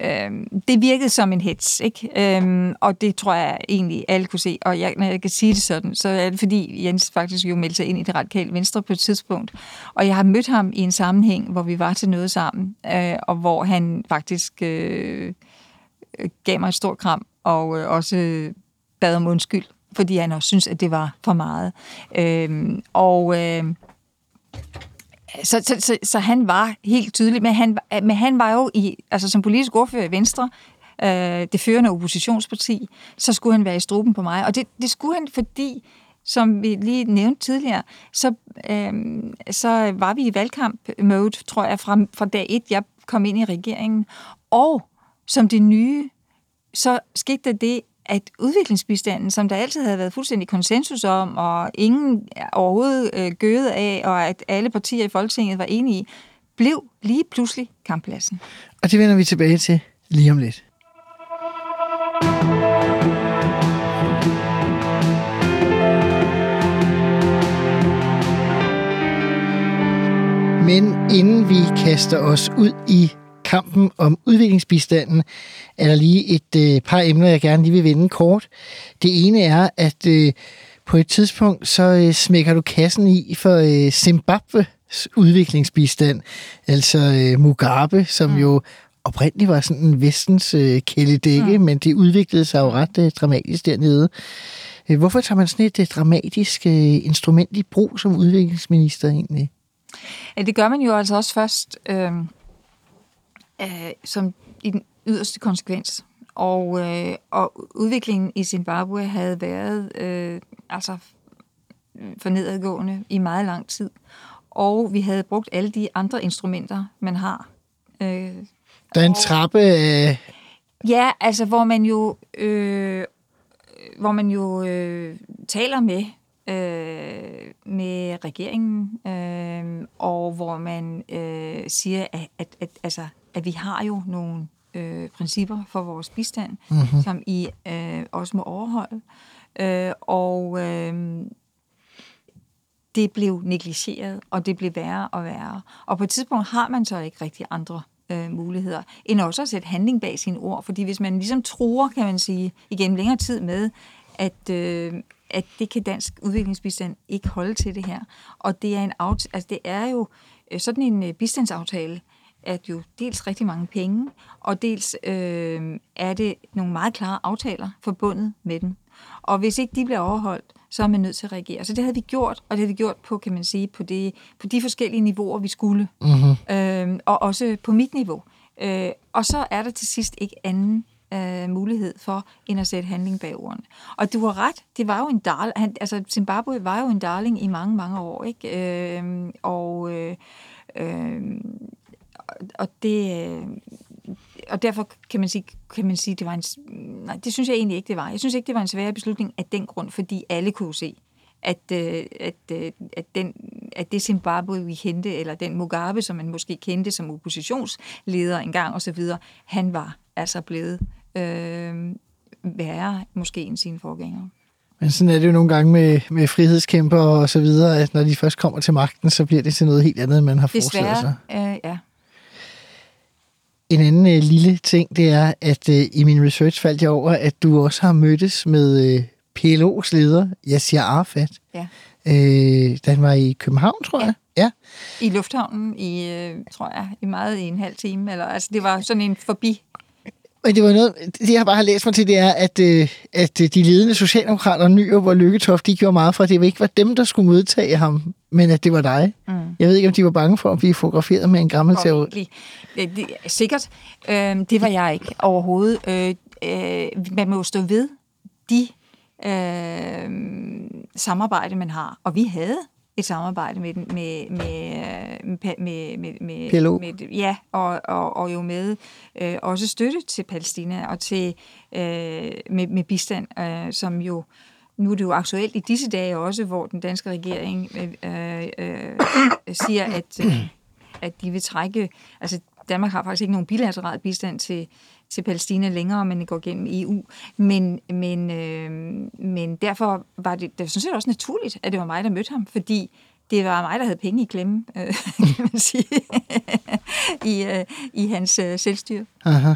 Speaker 2: øh, det virkede som en hets, ikke? Øh, og det tror jeg egentlig alle kunne se. Og jeg, når jeg kan sige det sådan, så er det fordi Jens faktisk jo meldte sig ind i det radikale venstre på et tidspunkt. Og jeg har mødt ham i en sammenhæng, hvor vi var til noget sammen, øh, og hvor han faktisk øh, gav mig et stort kram, og øh, også bad om undskyld, fordi han også synes, at det var for meget. Øhm, og øh, så, så, så, så han var helt tydelig, men han, men han var jo i, altså som politisk ordfører i Venstre, øh, det førende oppositionsparti, så skulle han være i struben på mig. Og det, det skulle han, fordi, som vi lige nævnte tidligere, så, øh, så var vi i valgkamp-mode, tror jeg, fra, fra dag et, jeg kom ind i regeringen. Og som det nye, så skete der det, at udviklingsbistanden, som der altid havde været fuldstændig konsensus om, og ingen overhovedet øh, gøde af, og at alle partier i Folketinget var enige i, blev lige pludselig kamppladsen.
Speaker 1: Og det vender vi tilbage til lige om lidt. Men inden vi kaster os ud i kampen om udviklingsbistanden, er der lige et øh, par emner, jeg gerne lige vil vende kort. Det ene er, at øh, på et tidspunkt, så øh, smækker du kassen i for øh, Zimbabwes udviklingsbistand, altså øh, Mugabe, som mm. jo oprindeligt var sådan en vestens øh, kæledække, mm. men det udviklede sig jo ret øh, dramatisk dernede. Øh, Hvorfor tager man sådan et øh, dramatisk øh, instrument i brug som udviklingsminister egentlig?
Speaker 2: Ja, det gør man jo altså også først øh, øh, som i den yderste konsekvens. Og, øh, og udviklingen i Zimbabwe havde været øh, altså for nedadgående i meget lang tid. Og vi havde brugt alle de andre instrumenter, man har. Øh,
Speaker 1: Der er en trappe af...
Speaker 2: Ja, altså hvor man jo, øh, hvor man jo øh, taler med øh, med regeringen, øh, og hvor man øh, siger, at, at, at, altså, at vi har jo nogle øh, principper for vores bistand, mm-hmm. som I øh, også må overholde. Øh, og øh, det blev negligeret, og det blev værre og værre. Og på et tidspunkt har man så ikke rigtig andre øh, muligheder, end også at sætte handling bag sine ord. Fordi hvis man ligesom tror, kan man sige, igennem længere tid med, at, øh, at det kan dansk udviklingsbistand ikke holde til det her. Og det er, en aft- altså det er jo øh, sådan en øh, bistandsaftale, at jo dels rigtig mange penge, og dels øh, er det nogle meget klare aftaler forbundet med dem. Og hvis ikke de bliver overholdt, så er man nødt til at reagere. Så det havde vi gjort, og det havde vi gjort på, kan man sige, på, det, på de forskellige niveauer, vi skulle. Mm-hmm. Øh, og også på mit niveau. Øh, og så er der til sidst ikke anden øh, mulighed for, end at sætte handling bag ordene. Og du har ret, det var jo en darling, han, altså Zimbabwe var jo en darling i mange, mange år, ikke? Øh, og, øh, øh, og det... Øh, og derfor kan man sige, kan man sige, det var en... Nej, det synes jeg egentlig ikke, det var. Jeg synes ikke, det var en svær beslutning af den grund, fordi alle kunne se, at, øh, at, øh, at, den, at det Zimbabwe, vi kendte, eller den Mugabe, som man måske kendte som oppositionsleder engang osv., han var altså blevet øh, værre måske end sine forgængere.
Speaker 1: Men sådan er det jo nogle gange med, med frihedskæmper og så videre, at når de først kommer til magten, så bliver det til noget helt andet, end man har forestillet sig.
Speaker 2: Desværre, øh, ja.
Speaker 1: En anden øh, lille ting, det er, at øh, i min research faldt jeg over, at du også har mødtes med øh, PLO's leder, Yasser Arafat.
Speaker 2: Ja.
Speaker 1: Øh, den var i København, tror
Speaker 2: Ja.
Speaker 1: jeg. Ja.
Speaker 2: I lufthavnen i, øh, tror jeg, i meget i en halv time. Eller, altså, det var sådan en forbi
Speaker 1: Men det var noget, det jeg bare har læst mig til, det er, at, øh, at øh, de ledende socialdemokrater, Nyrup og Lykketoft, de gjorde meget for, at det ikke var dem, der skulle modtage ham, men at det var dig. Mm. Jeg ved ikke, om de var bange for at blive fotograferet med en gammel
Speaker 2: det, sikkert. Øh, det var jeg ikke overhovedet. Øh, øh, man må stå ved de øh, samarbejde, man har. Og vi havde et samarbejde med, den- med, med, med, med, med, med,
Speaker 1: PLO.
Speaker 2: med ja, og, og, og jo med øh, også støtte til Palæstina og til øh, med, med bistand, øh, som jo nu er det jo aktuelt i disse dage også, hvor den danske regering øh, øh, siger, at, øh, at de vil trække... Altså, Danmark har faktisk ikke nogen bilateral bistand til, til Palæstina længere, men det går gennem EU. Men, men, øh, men derfor var det, det var sådan set også naturligt, at det var mig, der mødte ham, fordi det var mig, der havde penge i klemme, øh, kan man sige, i, øh, i hans øh, selvstyre.
Speaker 1: Aha.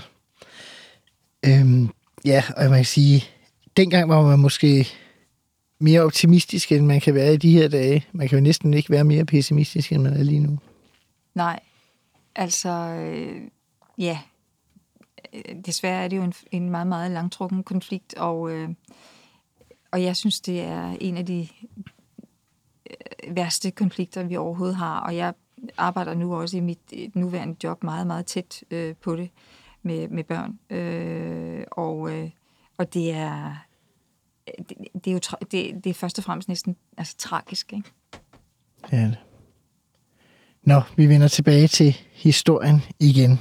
Speaker 1: Øhm, ja, og jeg må sige, dengang var man måske mere optimistisk, end man kan være i de her dage. Man kan jo næsten ikke være mere pessimistisk, end man er lige nu.
Speaker 2: Nej, altså, øh, ja, desværre er det jo en, en meget, meget langtrukken konflikt, og, øh, og jeg synes, det er en af de øh, værste konflikter, vi overhovedet har, og jeg arbejder nu også i mit nuværende job meget, meget tæt øh, på det med, med børn, øh, og, øh, og det er, det, det er jo tra- det, det er først og fremmest næsten altså, tragisk, ikke?
Speaker 1: Ja. Nå, vi vender tilbage til historien igen.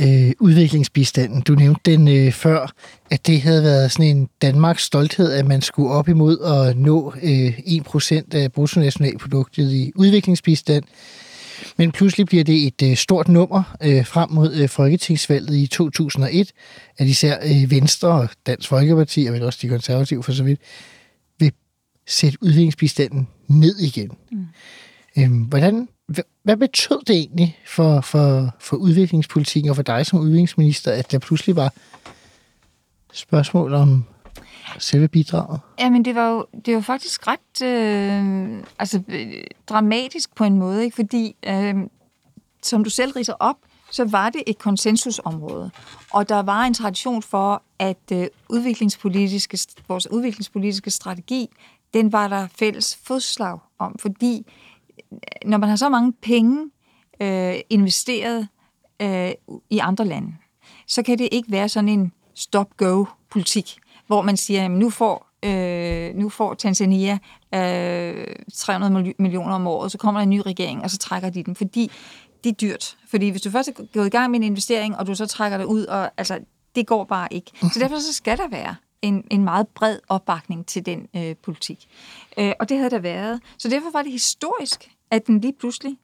Speaker 1: Øh, udviklingsbistanden. Du nævnte den øh, før, at det havde været sådan en Danmarks stolthed, at man skulle op imod at nå øh, 1% af bruttonationalproduktet i udviklingsbistand. Men pludselig bliver det et øh, stort nummer øh, frem mod øh, Folketingsvalget i 2001, at især øh, Venstre og Dansk Folkeparti, og vel også de konservative for så vidt, vil sætte udviklingsbistanden ned igen. Mm. Øhm, hvordan, hvad, betød det egentlig for, for, for udviklingspolitikken og for dig som udviklingsminister, at der pludselig var spørgsmål om selve bidraget?
Speaker 2: Jamen, det var jo, det var faktisk ret øh, altså, øh, dramatisk på en måde, ikke? fordi øh, som du selv riser op, så var det et konsensusområde. Og der var en tradition for, at øh, udviklingspolitiske, vores udviklingspolitiske strategi, den var der fælles fodslag om, fordi øh, når man har så mange penge øh, investeret øh, i andre lande, så kan det ikke være sådan en stop-go-politik, hvor man siger, at nu får, øh, nu får Tanzania øh, 300 millioner om året, så kommer der en ny regering, og så trækker de den, fordi det er dyrt. Fordi hvis du først er gået i gang med en investering, og du så trækker det ud, og altså, det går bare ikke. Så derfor så skal der være en, en meget bred opbakning til den øh, politik. Øh, og det havde der været. Så derfor var det historisk, at den lige pludselig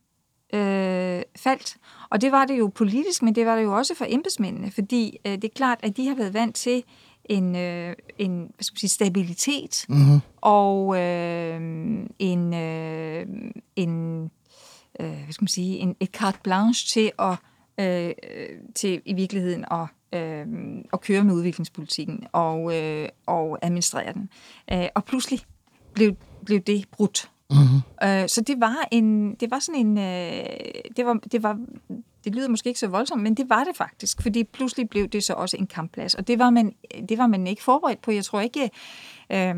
Speaker 2: øh, faldt. Og det var det jo politisk, men det var det jo også for embedsmændene, fordi øh, det er klart, at de har været vant til en, øh, en hvad skal man sige, stabilitet mm-hmm. og øh, en, øh, en øh, hvad skal man sige, en, et carte blanche til at øh, til i virkeligheden at, øh, at køre med udviklingspolitikken og, øh, og administrere den. Øh, og pludselig blev, blev det brudt. Mm-hmm. Øh, så det var en, det var sådan en, øh, det var, det var, det lyder måske ikke så voldsomt, men det var det faktisk, fordi pludselig blev det så også en kampplads, og det var man, det var man ikke forberedt på. Jeg tror ikke, øh,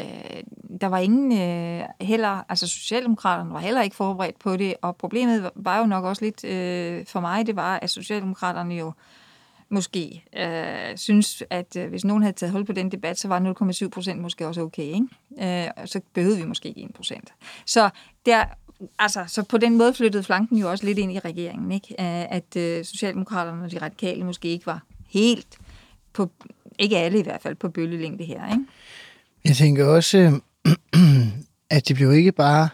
Speaker 2: øh, der var ingen øh, heller, altså Socialdemokraterne var heller ikke forberedt på det, og problemet var jo nok også lidt øh, for mig, det var, at Socialdemokraterne jo måske øh, synes, at øh, hvis nogen havde taget hul på den debat, så var 0,7 procent måske også okay. Ikke? Øh, så behøvede vi måske ikke 1 procent. Så, der, altså, så på den måde flyttede flanken jo også lidt ind i regeringen. Ikke? Øh, at øh, Socialdemokraterne og de radikale måske ikke var helt på, ikke alle i hvert fald, på bølgelængde her. Ikke?
Speaker 1: Jeg tænker også, at det blev ikke bare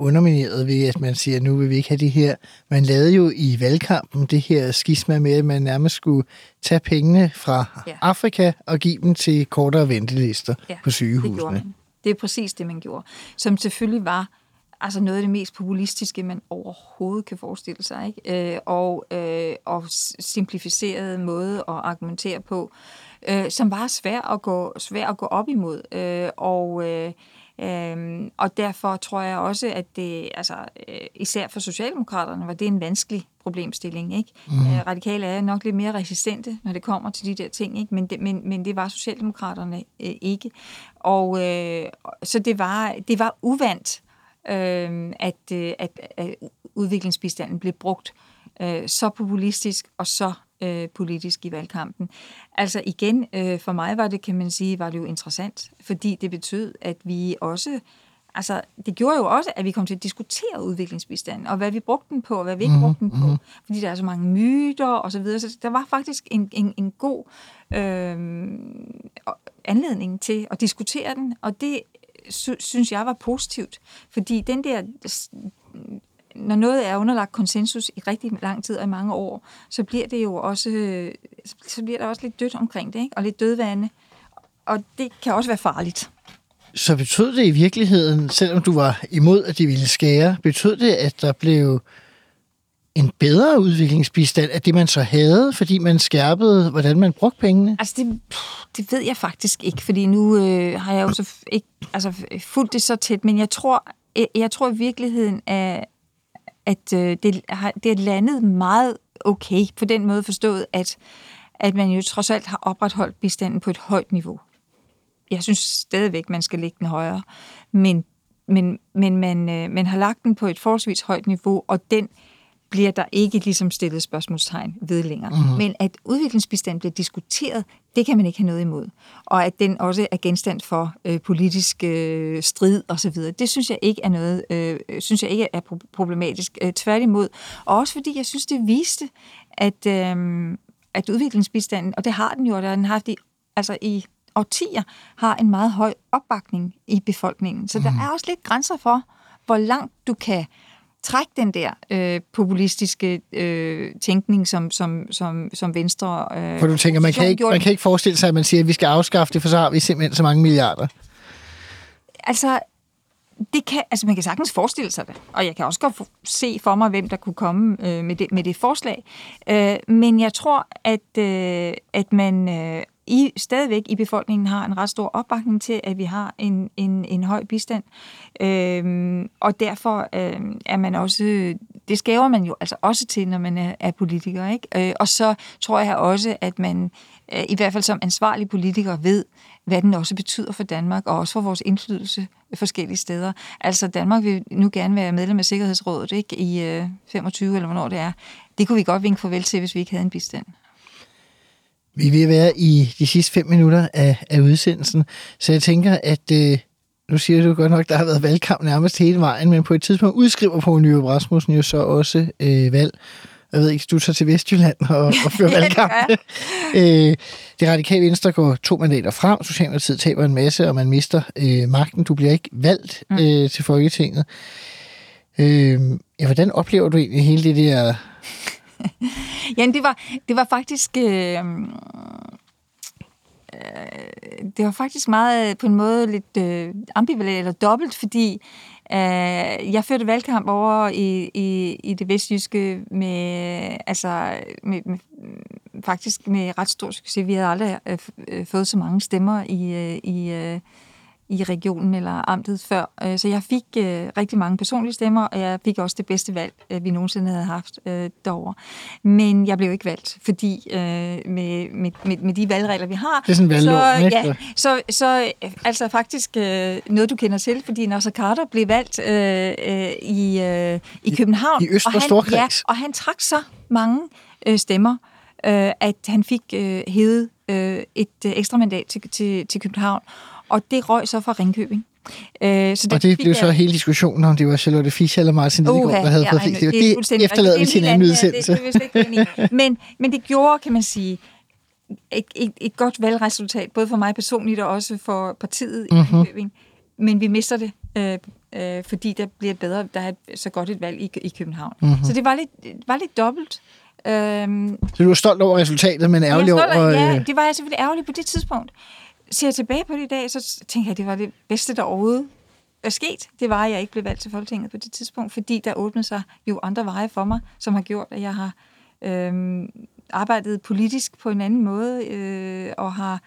Speaker 1: undermineret ved, at man siger, at nu vil vi ikke have det her. Man lavede jo i valgkampen det her skisma med, at man nærmest skulle tage pengene fra ja. Afrika og give dem til kortere ventelister ja, på sygehusene.
Speaker 2: Det, det er præcis det, man gjorde. Som selvfølgelig var altså noget af det mest populistiske, man overhovedet kan forestille sig. Ikke? Øh, og, øh, og simplificeret måde at argumentere på, øh, som var svær at gå, svær at gå op imod. Øh, og øh, Øhm, og derfor tror jeg også, at det, altså, øh, især for Socialdemokraterne, var det en vanskelig problemstilling. Ikke? Mm. Øh, radikale er nok lidt mere resistente, når det kommer til de der ting, ikke? Men, det, men, men det var Socialdemokraterne øh, ikke. Og øh, så det var, det var uvandt, øh, at, øh, at, at udviklingsbistanden blev brugt øh, så populistisk og så øh, politisk i valgkampen. Altså igen, øh, for mig var det, kan man sige, var det jo interessant, fordi det betød, at vi også Altså, det gjorde jo også, at vi kom til at diskutere udviklingsbistanden, og hvad vi brugte den på, og hvad vi ikke brugte den på. Mm-hmm. Fordi der er så mange myter og så videre. Så der var faktisk en, en, en god øh, anledning til at diskutere den, og det sy- synes jeg var positivt. Fordi den der når noget er underlagt konsensus i rigtig lang tid og i mange år, så bliver det jo også, så bliver der også lidt dødt omkring det, ikke? og lidt dødvande. Og det kan også være farligt.
Speaker 1: Så betød det i virkeligheden, selvom du var imod, at de ville skære, betød det, at der blev en bedre udviklingsbistand af det, man så havde, fordi man skærpede, hvordan man brugte pengene?
Speaker 2: Altså, det, det ved jeg faktisk ikke, fordi nu øh, har jeg jo så ikke altså, fulgt det så tæt, men jeg tror, jeg, jeg tror i virkeligheden, at, at øh, det, har, det er landet meget okay, på den måde forstået, at, at man jo trods alt har opretholdt bestanden på et højt niveau. Jeg synes stadigvæk, man skal lægge den højere, men, men, men man, øh, man har lagt den på et forholdsvis højt niveau, og den bliver der ikke ligesom stillet spørgsmålstegn ved længere. Mm-hmm. Men at udviklingsbistand bliver diskuteret, det kan man ikke have noget imod. Og at den også er genstand for øh, politisk øh, strid osv., det synes jeg ikke er noget, øh, synes jeg ikke er problematisk. Øh, tværtimod. Og også fordi jeg synes, det viste, at, øh, at udviklingsbistanden, og det har den jo, og den har haft i, altså i årtier, har en meget høj opbakning i befolkningen. Så mm. der mhm. er også lidt grænser for, hvor langt du kan trække den der øh, populistiske øh, tænkning, som, som, som, som Venstre... Øh,
Speaker 1: for du tænker, man kan, ikke, man kan ikke forestille sig, at man siger, at vi skal afskaffe det, for så har vi simpelthen så mange milliarder.
Speaker 2: Altså, det kan, altså man kan sagtens forestille sig det, og jeg kan også godt se for mig, hvem der kunne komme øh, med, det, med det forslag. Øh, men jeg tror, at, øh, at man øh, i, stadigvæk i befolkningen har en ret stor opbakning til, at vi har en, en, en høj bistand. Øhm, og derfor øhm, er man også, det skæver man jo altså også til, når man er, er politiker. Ikke? Øh, og så tror jeg også, at man øh, i hvert fald som ansvarlig politiker ved, hvad den også betyder for Danmark, og også for vores indflydelse forskellige steder. Altså Danmark vil nu gerne være medlem af Sikkerhedsrådet ikke? i øh, 25 eller hvornår det er. Det kunne vi godt vinke farvel til, hvis vi ikke havde en bistand.
Speaker 1: Vi er ved at være i de sidste fem minutter af, af udsendelsen, så jeg tænker, at øh, nu siger du godt nok, der har været valgkamp nærmest hele vejen, men på et tidspunkt udskriver på Nyrup Rasmussen jo så også øh, valg. Jeg ved ikke, du tager til Vestjylland og, og fører valgkamp. øh, det radikale venstre går to mandater frem, Socialdemokratiet taber en masse, og man mister øh, magten. Du bliver ikke valgt mm. øh, til Folketinget. Øh, ja, hvordan oplever du egentlig hele det der
Speaker 2: ja, det var, det var faktisk... Øh, øh, det var faktisk meget øh, på en måde lidt øh, ambivalent eller dobbelt, fordi øh, jeg førte valgkamp over i, i, i det vestjyske med, altså, med, med, faktisk med ret stor succes. Vi havde aldrig øh, øh fået så mange stemmer i, øh, i øh, i regionen eller amtet før. Øh, så jeg fik øh, rigtig mange personlige stemmer, og jeg fik også det bedste valg, øh, vi nogensinde havde haft derovre. Men jeg blev ikke valgt, fordi med, med, med, med de valgregler, vi har...
Speaker 1: Det er sådan
Speaker 2: så, ja, så, så altså faktisk noget, du kender til, fordi Nasser Carter blev valgt øh, i, øh, i København.
Speaker 1: I Øst-
Speaker 2: og
Speaker 1: han, Ja,
Speaker 2: og han trak så mange øh, stemmer, øh, at han fik øh, hævet øh, et øh, ekstra mandat til, til, til København, og det røg så fra Ringkøbing.
Speaker 1: Øh, så og det blev så hele diskussionen om, det var Charlotte Fischer eller Martin Lidegaard,
Speaker 2: uh,
Speaker 1: der havde ja, fået fint. Det, det, det efterlader vi til en anden udsendelse.
Speaker 2: Det, det, det men, men det gjorde, kan man sige, et, et, et godt valgresultat, både for mig personligt og også for partiet i mm-hmm. Købing. Men vi mister det, øh, øh, fordi der bliver bedre, der er så godt et valg i, i København. Mm-hmm. Så det var lidt, var lidt dobbelt.
Speaker 1: Øhm, så du var stolt over resultatet, men ærgerlig
Speaker 2: over...
Speaker 1: over...
Speaker 2: Ja, øh, det var jeg selvfølgelig ærgerlig på det tidspunkt. Ser jeg tilbage på det i dag, så tænker jeg, at det var det bedste, der overhovedet er sket. Det var, at jeg ikke blev valgt til Folketinget på det tidspunkt, fordi der åbnede sig jo andre veje for mig, som har gjort, at jeg har øhm, arbejdet politisk på en anden måde, øh, og har,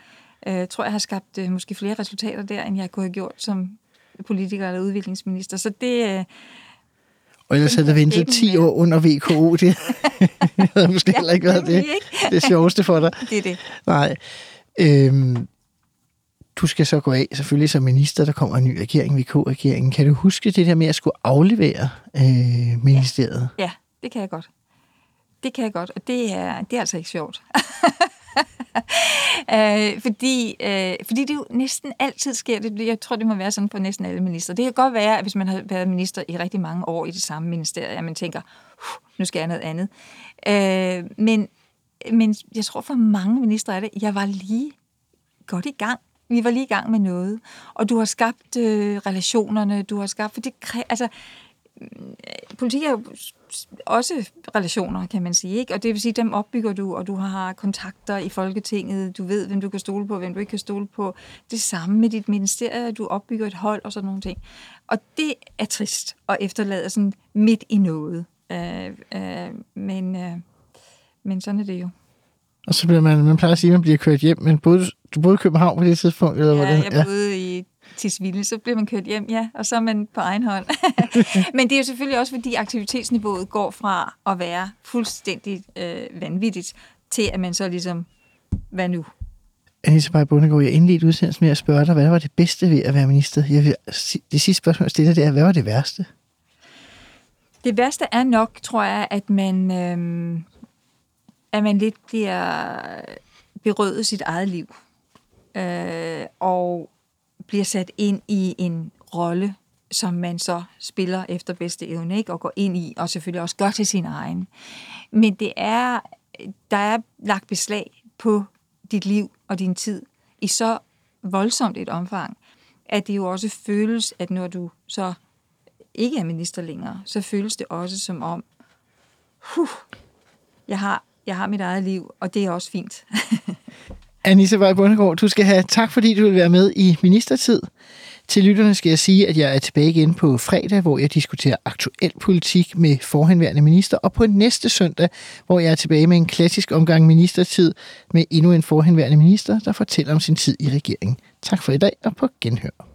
Speaker 2: øh, tror jeg, har skabt øh, måske flere resultater der, end jeg kunne have gjort som politiker eller udviklingsminister. Så det... Øh,
Speaker 1: og ellers havde der ventet 10 år under VKO. Det havde måske ja, heller ikke været det, det sjoveste for dig.
Speaker 2: Det er det.
Speaker 1: Nej. Øhm, du skal så gå af, selvfølgelig som minister, der kommer en ny regering, VK-regeringen. Kan du huske det der med at skulle aflevere øh, ministeriet?
Speaker 2: Ja. ja, det kan jeg godt. Det kan jeg godt, og det er, det er altså ikke sjovt. øh, fordi, øh, fordi det jo næsten altid sker. Det, jeg tror, det må være sådan for næsten alle minister. Det kan godt være, at hvis man har været minister i rigtig mange år i det samme ministerie, at man tænker, nu skal jeg noget andet. Øh, men, men jeg tror for mange ministre er det, jeg var lige godt i gang. Vi var lige i gang med noget. Og du har skabt øh, relationerne, du har skabt... For det, altså, mm, politik er jo også relationer, kan man sige. Ikke? Og det vil sige, dem opbygger du, og du har kontakter i Folketinget, du ved, hvem du kan stole på, hvem du ikke kan stole på. Det samme med dit ministerie, du opbygger et hold og sådan nogle ting. Og det er trist at efterlade sådan midt i noget. Øh, øh, men, øh, men sådan er det jo.
Speaker 1: Og så bliver man, man plejer at sige, at man bliver kørt hjem, men både du boede i København på det tidspunkt? Eller
Speaker 2: ja, hvordan? jeg boede i Tisvilde, så bliver man kørt hjem, ja, og så er man på egen hånd. Men det er jo selvfølgelig også, fordi aktivitetsniveauet går fra at være fuldstændig øh, vanvittigt, til at man så ligesom, hvad nu?
Speaker 1: Anissa Bay Bundegård, jeg indledte udsendelsen med at spørge dig, hvad var det bedste ved at være minister? Jeg vil, det sidste spørgsmål, jeg stiller, det er, hvad var det værste?
Speaker 2: Det værste er nok, tror jeg, at man, øh, at man lidt bliver berøvet sit eget liv. Øh, og bliver sat ind i en rolle, som man så spiller efter bedste evne, ikke? og går ind i, og selvfølgelig også gør til sin egen. Men det er, der er lagt beslag på dit liv og din tid i så voldsomt et omfang, at det jo også føles, at når du så ikke er minister længere, så føles det også som om, huh, jeg har, jeg har mit eget liv, og det er også fint.
Speaker 1: Anissa Vej Bundegård, du skal have tak, fordi du vil være med i Ministertid. Til lytterne skal jeg sige, at jeg er tilbage igen på fredag, hvor jeg diskuterer aktuel politik med forhenværende minister, og på næste søndag, hvor jeg er tilbage med en klassisk omgang ministertid med endnu en forhenværende minister, der fortæller om sin tid i regeringen. Tak for i dag, og på genhør.